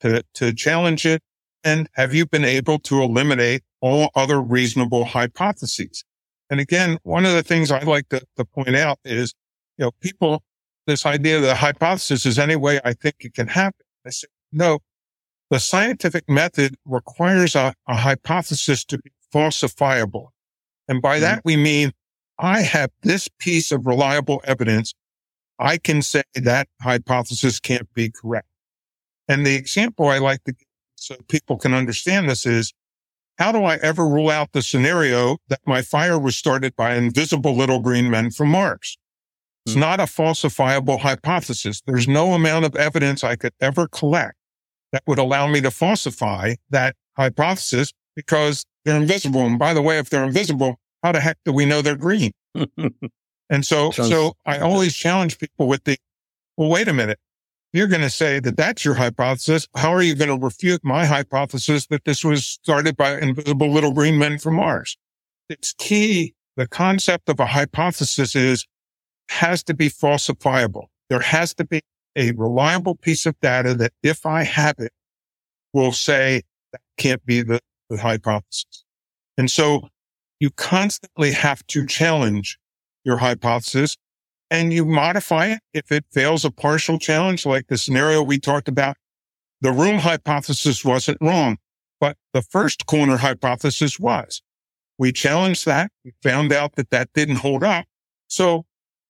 to, to challenge it? And have you been able to eliminate all other reasonable hypotheses? And again, one of the things I like to, to point out is, you know, people, this idea that a hypothesis is any way I think it can happen. I say, no, the scientific method requires a, a hypothesis to be falsifiable. And by mm-hmm. that, we mean I have this piece of reliable evidence I can say that hypothesis can't be correct. And the example I like to give so people can understand this is how do I ever rule out the scenario that my fire was started by invisible little green men from Mars? It's hmm. not a falsifiable hypothesis. There's no amount of evidence I could ever collect that would allow me to falsify that hypothesis because they're invisible. And by the way, if they're invisible, how the heck do we know they're green? And so, Sounds- so I always challenge people with the, well, wait a minute. You're going to say that that's your hypothesis. How are you going to refute my hypothesis that this was started by invisible little green men from Mars? It's key. The concept of a hypothesis is has to be falsifiable. There has to be a reliable piece of data that if I have it will say that can't be the, the hypothesis. And so you constantly have to challenge your hypothesis and you modify it. If it fails a partial challenge, like the scenario we talked about, the room hypothesis wasn't wrong, but the first corner hypothesis was. We challenged that. We found out that that didn't hold up. So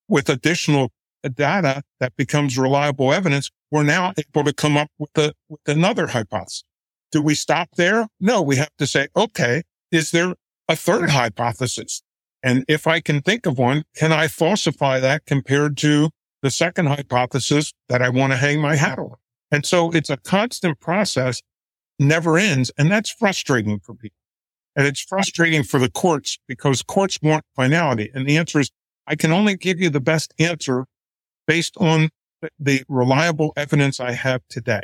with additional data that becomes reliable evidence, we're now able to come up with, a, with another hypothesis. Do we stop there? No, we have to say, okay, is there a third hypothesis? And if I can think of one, can I falsify that compared to the second hypothesis that I want to hang my hat on? And so it's a constant process, never ends. And that's frustrating for people. And it's frustrating for the courts because courts want finality. And the answer is, I can only give you the best answer based on the reliable evidence I have today.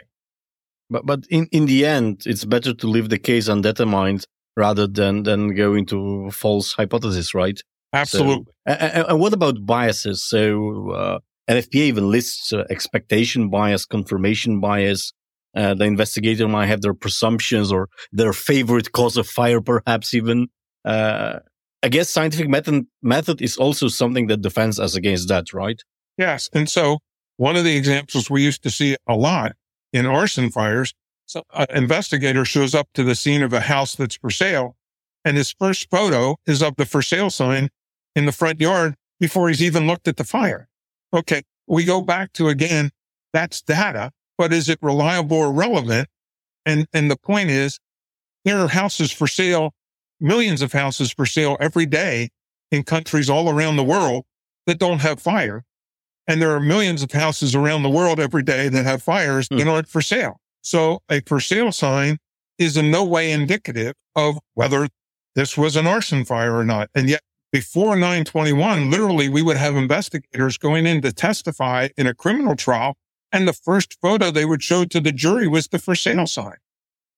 But, but in, in the end, it's better to leave the case undetermined rather than than go into false hypothesis, right? Absolutely. So, and, and, what about biases? So uh, NFPA even lists uh, expectation bias, confirmation bias. Uh, the investigator might have their presumptions or their favorite cause of fire, perhaps even. Uh, I guess scientific method method is also something that defends us against that, right? Yes, and so one of the examples we used to see a lot in arson fires so an investigator shows up to the scene of a house that's for sale and his first photo is of the for sale sign in the front yard before he's even looked at the fire. Okay. We go back to again, that's data, but is it reliable or relevant? And, and the point is there are houses for sale, millions of houses for sale every day in countries all around the world that don't have fire. And there are millions of houses around the world every day that have fires mm. that aren't for sale. So a for sale sign is in no way indicative of whether this was an arson fire or not. And yet before 921, literally we would have investigators going in to testify in a criminal trial. And the first photo they would show to the jury was the for sale sign.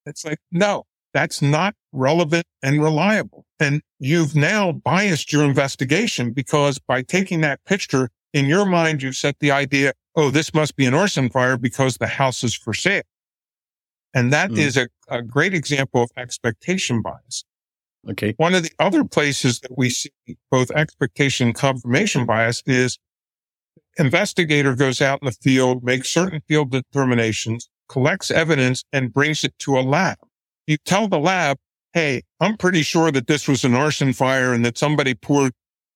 It's like, no, that's not relevant and reliable. And you've now biased your investigation because by taking that picture in your mind, you've set the idea, oh, this must be an arson fire because the house is for sale. And that mm. is a, a great example of expectation bias. Okay. One of the other places that we see both expectation and confirmation bias is investigator goes out in the field, makes certain field determinations, collects evidence and brings it to a lab. You tell the lab, Hey, I'm pretty sure that this was an arson fire and that somebody poured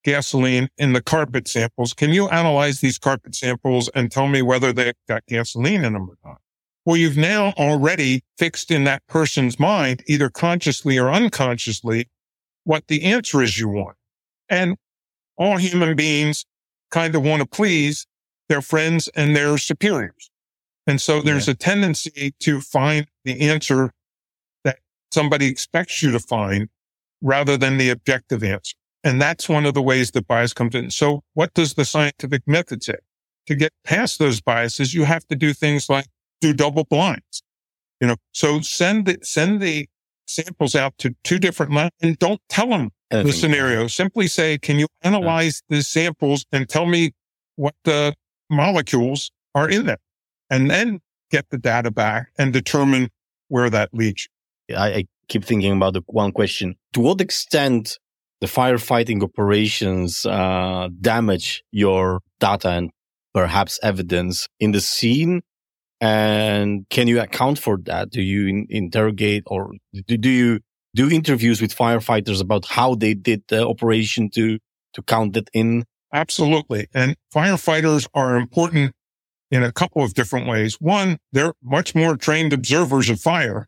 gasoline in the carpet samples. Can you analyze these carpet samples and tell me whether they've got gasoline in them or not? Well, you've now already fixed in that person's mind, either consciously or unconsciously, what the answer is you want. And all human beings kind of want to please their friends and their superiors. And so there's yeah. a tendency to find the answer that somebody expects you to find rather than the objective answer. And that's one of the ways that bias comes in. So what does the scientific method say? To get past those biases, you have to do things like do double blinds. You know, so send the, send the samples out to two different labs and don't tell them the scenario. Simply say, can you analyze the samples and tell me what the molecules are in them? And then get the data back and determine where that leads. I, I keep thinking about the one question. To what extent the firefighting operations uh, damage your data and perhaps evidence in the scene and can you account for that? Do you in- interrogate or do, do you do interviews with firefighters about how they did the operation to, to count it in? Absolutely. And firefighters are important in a couple of different ways. One, they're much more trained observers of fire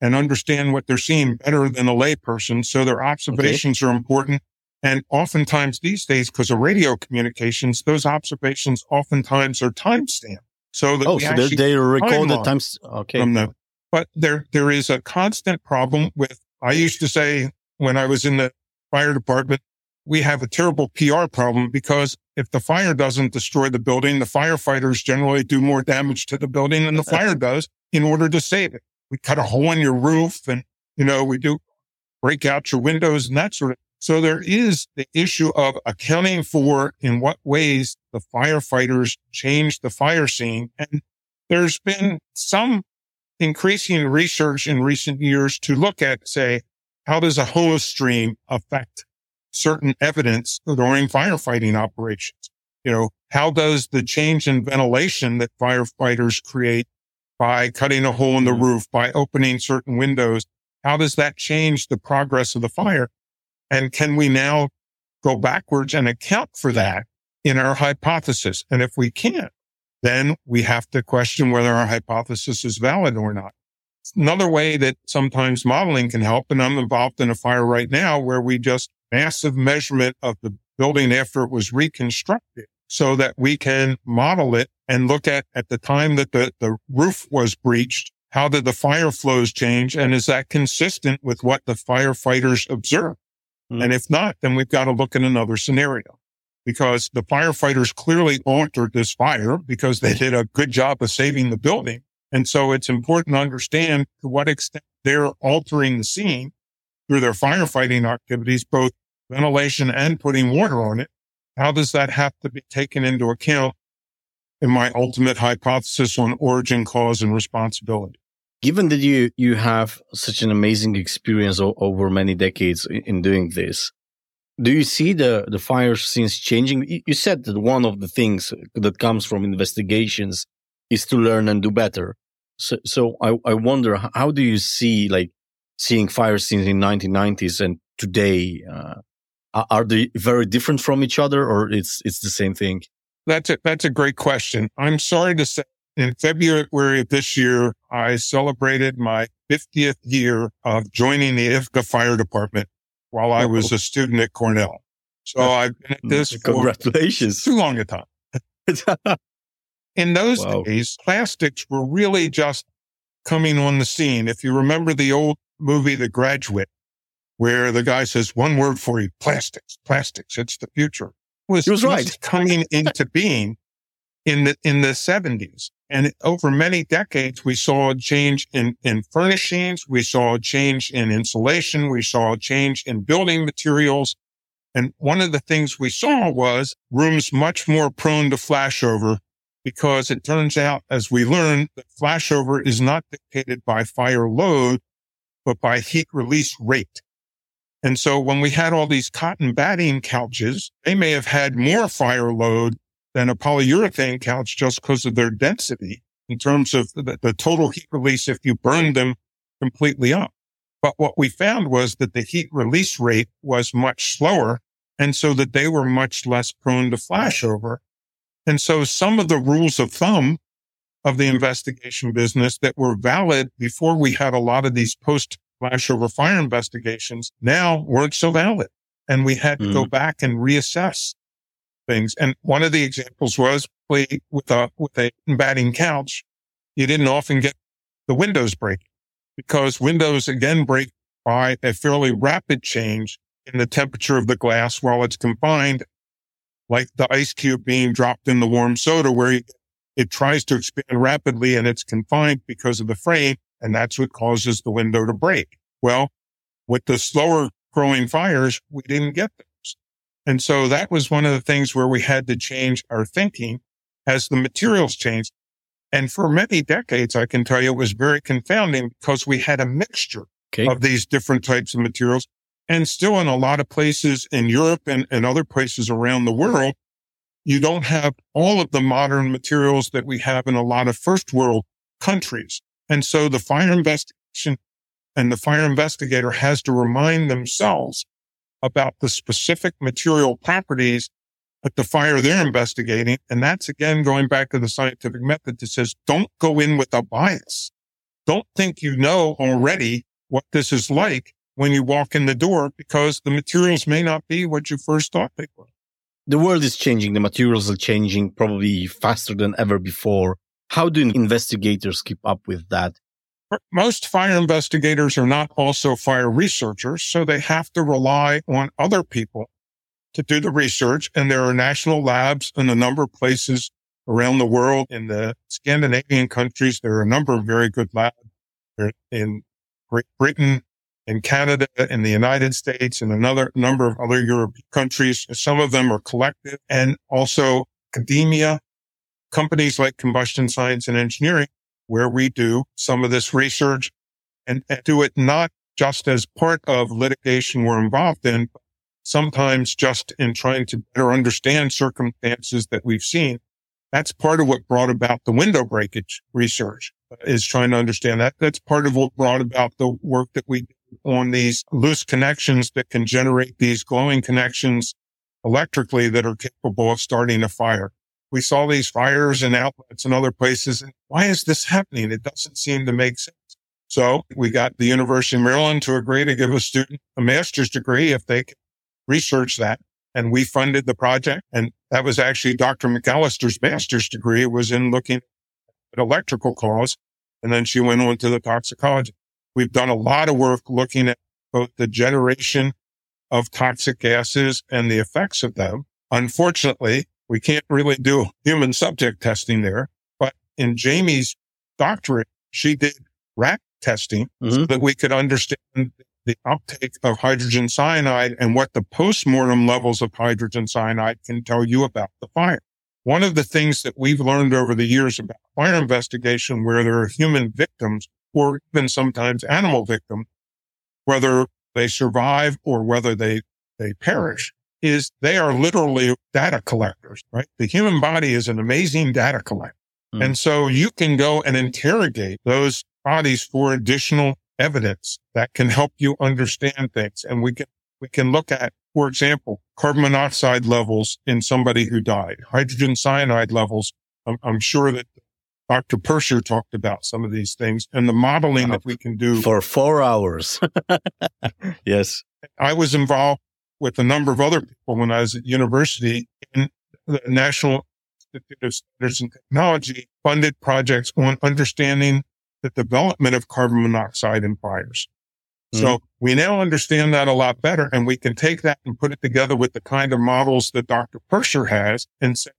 and understand what they're seeing better than a layperson. So their observations okay. are important. And oftentimes these days, because of radio communications, those observations oftentimes are timestamped. So that oh, so they, they record the times. Okay. From them. But there, there is a constant problem with, I used to say when I was in the fire department, we have a terrible PR problem because if the fire doesn't destroy the building, the firefighters generally do more damage to the building than the fire does in order to save it. We cut a hole in your roof and, you know, we do break out your windows and that sort of so there is the issue of accounting for in what ways the firefighters change the fire scene. And there's been some increasing research in recent years to look at, say, how does a hose stream affect certain evidence during firefighting operations? You know, how does the change in ventilation that firefighters create by cutting a hole in the roof, by opening certain windows, how does that change the progress of the fire? And can we now go backwards and account for that in our hypothesis? And if we can't, then we have to question whether our hypothesis is valid or not. Another way that sometimes modeling can help, and I'm involved in a fire right now where we just massive measurement of the building after it was reconstructed so that we can model it and look at at the time that the, the roof was breached. How did the fire flows change? And is that consistent with what the firefighters observed? Mm-hmm. And if not, then we've got to look at another scenario because the firefighters clearly altered this fire because they did a good job of saving the building. And so it's important to understand to what extent they're altering the scene through their firefighting activities, both ventilation and putting water on it. How does that have to be taken into account in my ultimate hypothesis on origin, cause, and responsibility? given that you you have such an amazing experience o- over many decades in, in, doing this do you see the the fire scenes changing you said that one of the things that comes from investigations is to learn and do better so so i, I wonder how do you see like seeing fire scenes in 1990s and today uh, Uh, are they very different from each other or it's it's the same thing that's a that's a great question i'm sorry to say in February of this year, I celebrated my 50th year of joining the Ithaca Fire Department while I was oh. a student at Cornell. So I've been at this Congratulations. too long a time. in those wow. days, plastics were really just coming on the scene. If you remember the old movie, The Graduate, where the guy says one word for you, plastics, plastics, it's the future. Was, he was right. coming into being in the, in the seventies. And over many decades, we saw a change in, in furnishings. We saw a change in insulation. We saw a change in building materials. And one of the things we saw was rooms much more prone to flashover because it turns out, as we learned, that flashover is not dictated by fire load, but by heat release rate. And so when we had all these cotton batting couches, they may have had more fire load than a polyurethane couch just because of their density in terms of the, the, total heat release if you burned them completely up. But what we found was that the heat release rate was much slower. And so that they were much less prone to flashover. And so some of the rules of thumb of the investigation business that were valid before we had a lot of these post flashover fire investigations now weren't so valid. And we had to mm-hmm. go back and reassess things. And one of the examples was with a, with a batting couch, you didn't often get the windows break because windows again break by a fairly rapid change in the temperature of the glass while it's confined, like the ice cube being dropped in the warm soda where you, it tries to expand rapidly and it's confined because of the frame. And that's what causes the window to break. Well, with the slower growing fires, we didn't get those. And so that was one of the things where we had to change our thinking as the materials changed. And for many decades, I can tell you it was very confounding because we had a mixture okay. of these different types of materials. And still in a lot of places in Europe and, and other places around the world, you don't have all of the modern materials that we have in a lot of first world countries. And so the fire investigation and the fire investigator has to remind themselves about the specific material properties at the fire they're investigating. And that's again going back to the scientific method that says don't go in with a bias. Don't think you know already what this is like when you walk in the door because the materials may not be what you first thought they were. The world is changing. The materials are changing probably faster than ever before. How do investigators keep up with that? Most fire investigators are not also fire researchers, so they have to rely on other people to do the research. And there are national labs in a number of places around the world. In the Scandinavian countries, there are a number of very good labs in Great Britain, in Canada, in the United States, and another number of other European countries. Some of them are collective and also academia, companies like Combustion Science and Engineering, where we do some of this research and, and do it not just as part of litigation we're involved in, sometimes just in trying to better understand circumstances that we've seen. That's part of what brought about the window breakage research is trying to understand that. That's part of what brought about the work that we do on these loose connections that can generate these glowing connections electrically that are capable of starting a fire. We saw these fires and outlets and other places. Why is this happening? It doesn't seem to make sense. So we got the University of Maryland to agree to give a student a master's degree if they can research that. And we funded the project. And that was actually Dr. McAllister's master's degree was in looking at electrical cause. And then she went on to the toxicology. We've done a lot of work looking at both the generation of toxic gases and the effects of them. Unfortunately, we can't really do human subject testing there, but in Jamie's doctorate, she did rat testing mm-hmm. so that we could understand the uptake of hydrogen cyanide and what the postmortem levels of hydrogen cyanide can tell you about the fire. One of the things that we've learned over the years about fire investigation where there are human victims or even sometimes animal victims, whether they survive or whether they, they perish is they are literally data collectors, right? The human body is an amazing data collector. Mm. And so you can go and interrogate those bodies for additional evidence that can help you understand things. And we can, we can look at, for example, carbon monoxide levels in somebody who died, hydrogen cyanide levels. I'm, I'm sure that Dr. Purser talked about some of these things and the modeling that we can do for four hours. yes. I was involved with a number of other people when I was at university in the National Institute of Standards and Technology funded projects on understanding the development of carbon monoxide in fires. Mm-hmm. So we now understand that a lot better and we can take that and put it together with the kind of models that Dr. Purser has and say,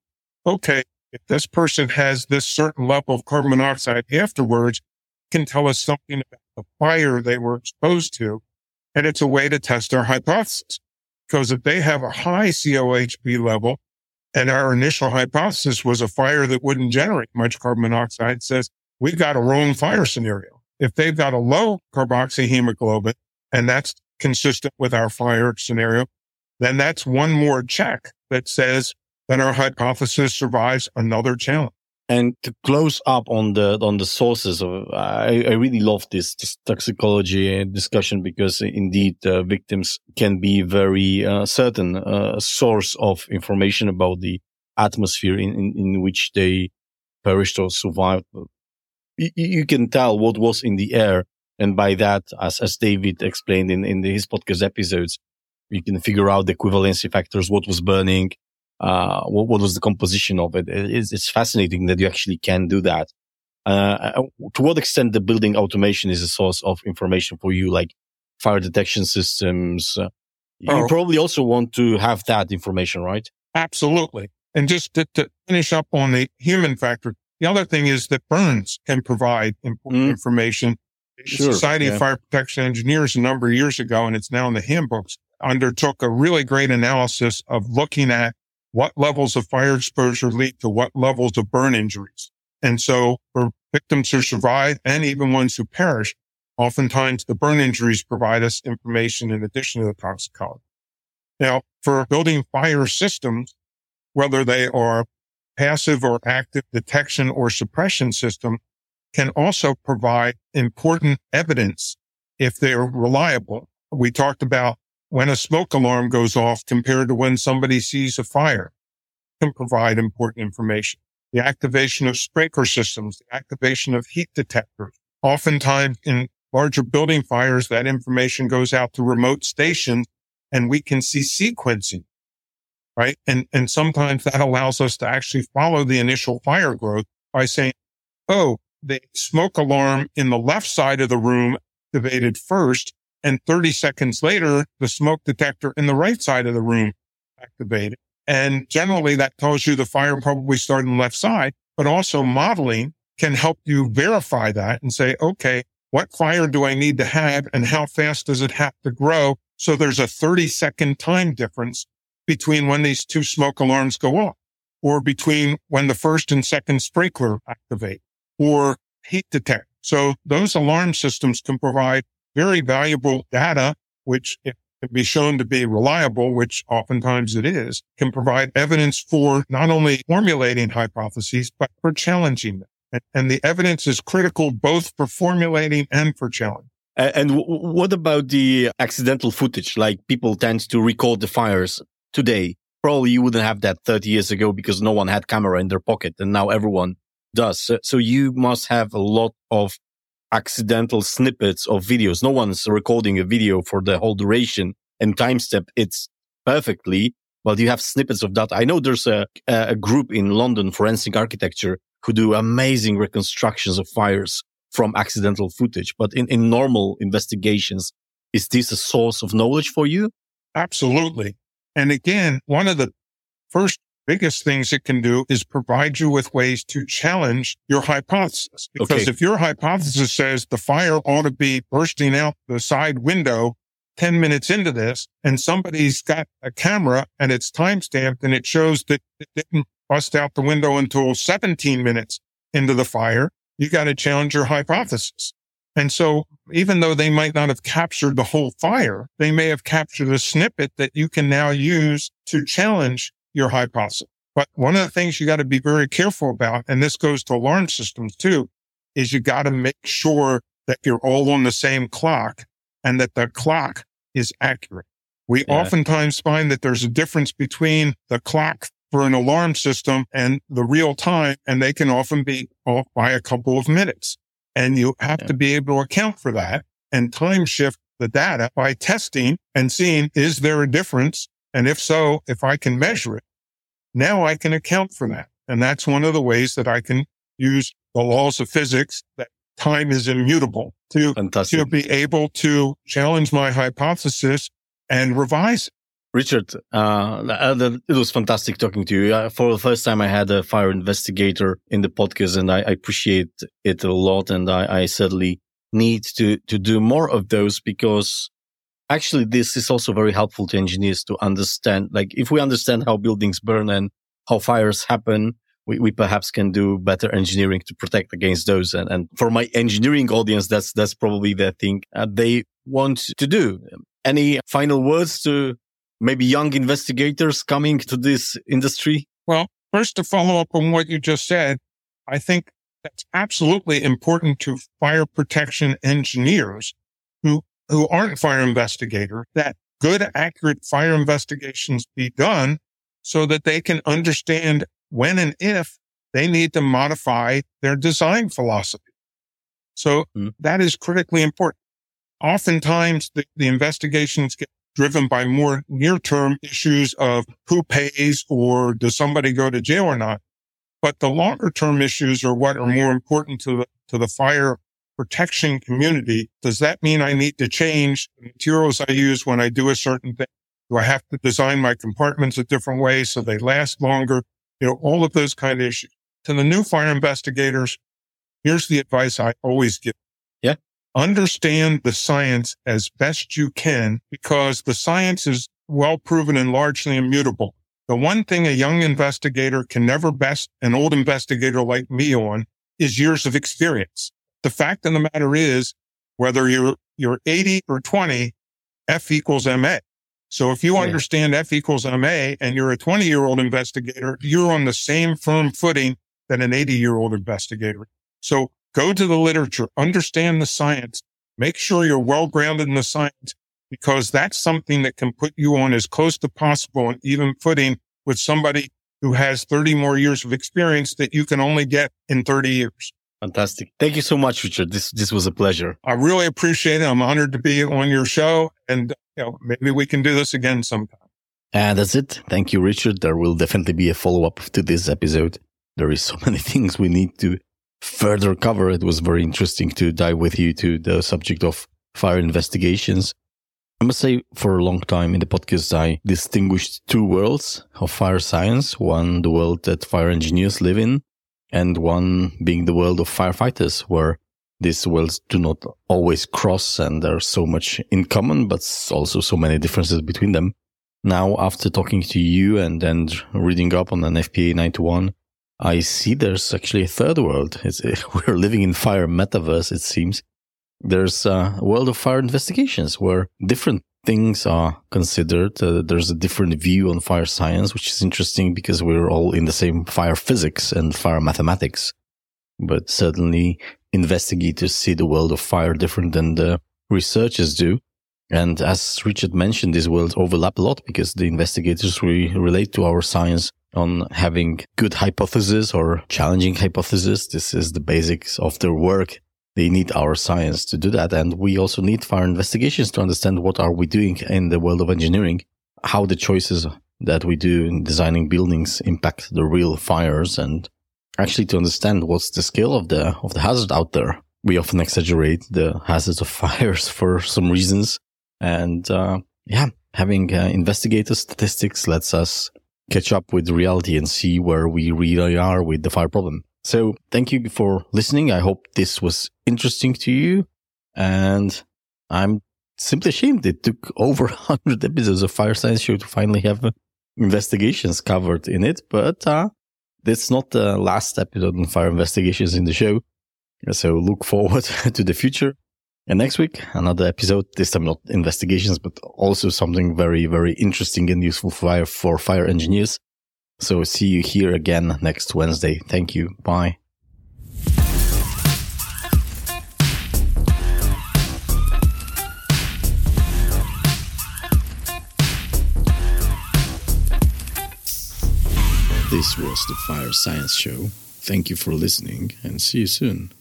okay, if this person has this certain level of carbon monoxide afterwards, can tell us something about the fire they were exposed to. And it's a way to test our hypothesis. Because if they have a high COHB level and our initial hypothesis was a fire that wouldn't generate much carbon monoxide says we've got a wrong fire scenario. If they've got a low carboxyhemoglobin and that's consistent with our fire scenario, then that's one more check that says that our hypothesis survives another challenge. And to close up on the on the sources of, I, I really love this, this toxicology discussion because indeed uh, victims can be very uh, certain uh, source of information about the atmosphere in, in, in which they perished or survived. You, you, can tell what was in the air, and by that, as as David explained in in his podcast episodes, you can figure out the equivalency factors, what was burning, uh, what, what, was the composition of it? It's, it's, fascinating that you actually can do that. Uh, uh, to what extent the building automation is a source of information for you, like fire detection systems? Uh, you oh. probably also want to have that information, right? Absolutely. And just to, to, finish up on the human factor, the other thing is that burns can provide important mm. information. Sure, Society yeah. of Fire Protection Engineers a number of years ago, and it's now in the handbooks, undertook a really great analysis of looking at what levels of fire exposure lead to what levels of burn injuries. And so for victims who survive and even ones who perish, oftentimes the burn injuries provide us information in addition to the toxicology. Now, for building fire systems, whether they are passive or active detection or suppression system can also provide important evidence if they're reliable. We talked about when a smoke alarm goes off compared to when somebody sees a fire can provide important information. The activation of sprinkler systems, the activation of heat detectors. Oftentimes in larger building fires, that information goes out to remote stations and we can see sequencing, right? And, and sometimes that allows us to actually follow the initial fire growth by saying, Oh, the smoke alarm in the left side of the room activated first and 30 seconds later, the smoke detector in the right side of the room activated. And generally that tells you the fire probably started on the left side, but also modeling can help you verify that and say, okay, what fire do I need to have and how fast does it have to grow? So there's a 30 second time difference between when these two smoke alarms go off or between when the first and second sprinkler activate or heat detect. So those alarm systems can provide very valuable data, which can be shown to be reliable, which oftentimes it is, can provide evidence for not only formulating hypotheses, but for challenging them. And, and the evidence is critical both for formulating and for challenging. And what about the accidental footage? Like people tend to record the fires today. Probably you wouldn't have that 30 years ago because no one had camera in their pocket and now everyone does. So, so you must have a lot of accidental snippets of videos. No one's recording a video for the whole duration and timestamp it's perfectly, but you have snippets of that. I know there's a, a group in London, Forensic Architecture, who do amazing reconstructions of fires from accidental footage. But in, in normal investigations, is this a source of knowledge for you? Absolutely. And again, one of the first biggest things it can do is provide you with ways to challenge your hypothesis. Because okay. if your hypothesis says the fire ought to be bursting out the side window 10 minutes into this and somebody's got a camera and it's time stamped and it shows that it didn't bust out the window until 17 minutes into the fire, you got to challenge your hypothesis. And so even though they might not have captured the whole fire, they may have captured a snippet that you can now use to challenge your hypothesis. But one of the things you got to be very careful about, and this goes to alarm systems too, is you got to make sure that you're all on the same clock and that the clock is accurate. We yeah. oftentimes find that there's a difference between the clock for an alarm system and the real time, and they can often be off by a couple of minutes. And you have yeah. to be able to account for that and time shift the data by testing and seeing, is there a difference and if so, if I can measure it, now I can account for that. And that's one of the ways that I can use the laws of physics that time is immutable to, to be able to challenge my hypothesis and revise it. Richard, uh, it was fantastic talking to you. Uh, for the first time, I had a fire investigator in the podcast, and I, I appreciate it a lot. And I, I, certainly need to to do more of those because actually, this is also very helpful to engineers to understand. Like, if we understand how buildings burn and how fires happen, we, we perhaps can do better engineering to protect against those. And, and for my engineering audience, that's that's probably the thing uh, they want to do. Any final words to maybe young investigators coming to this industry? Well, first to follow up on what you just said, I think that's absolutely important to fire protection engineers who, who aren't fire investigators, that good, accurate fire investigations be done so that they can understand when and if they need to modify their design philosophy. So mm. that is critically important. Oftentimes the, the investigations get driven by more near term issues of who pays or does somebody go to jail or not. But the longer term issues are what are more important to the, to the fire protection community. Does that mean I need to change the materials I use when I do a certain thing? Do I have to design my compartments a different way so they last longer? You know, all of those kind of issues. To the new fire investigators, here's the advice I always give Yeah. understand the science as best you can because the science is well proven and largely immutable. The one thing a young investigator can never best an old investigator like me on is years of experience. The fact of the matter is, whether you're, you're 80 or 20, F equals MA. So if you yeah. understand F equals MA and you're a 20 year old investigator, you're on the same firm footing that an 80 year old investigator. So Go to the literature, understand the science, make sure you're well grounded in the science because that's something that can put you on as close to possible and even footing with somebody who has 30 more years of experience that you can only get in 30 years. Fantastic. Thank you so much, Richard. This, this was a pleasure. I really appreciate it. I'm honored to be on your show and you know, maybe we can do this again sometime. And that's it. Thank you, Richard. There will definitely be a follow up to this episode. There is so many things we need to further cover. It was very interesting to dive with you to the subject of fire investigations. I must say, for a long time in the podcast, I distinguished two worlds of fire science. One, the world that fire engineers live in, and one being the world of firefighters, where these worlds do not always cross and there's so much in common, but also so many differences between them. Now, after talking to you and then reading up on NFPA 91, I see there's actually a third world. It's, we're living in fire metaverse, it seems. There's a world of fire investigations where different things are considered. Uh, there's a different view on fire science, which is interesting because we're all in the same fire physics and fire mathematics. But certainly investigators see the world of fire different than the researchers do. And as Richard mentioned, these worlds overlap a lot because the investigators we relate to our science on having good hypothesis or challenging hypothesis. This is the basics of their work. They need our science to do that. And we also need fire investigations to understand what are we doing in the world of engineering, how the choices that we do in designing buildings impact the real fires and actually to understand what's the scale of the, of the hazard out there. We often exaggerate the hazards of fires for some reasons. And, uh, yeah, having uh, statistics lets us catch up with reality and see where we really are with the fire problem. So thank you for listening. I hope this was interesting to you. And I'm simply ashamed it took over 100 episodes of Fire Science Show to finally have investigations covered in it. But uh, it's not the last episode on fire investigations in the show. So look forward to the future. And next week, another episode, this time not investigations, but also something very, very interesting and useful for fire, for fire engineers. So see you here again next Wednesday. Thank you. Bye. This was the Fire Science Show. Thank you for listening and see you soon.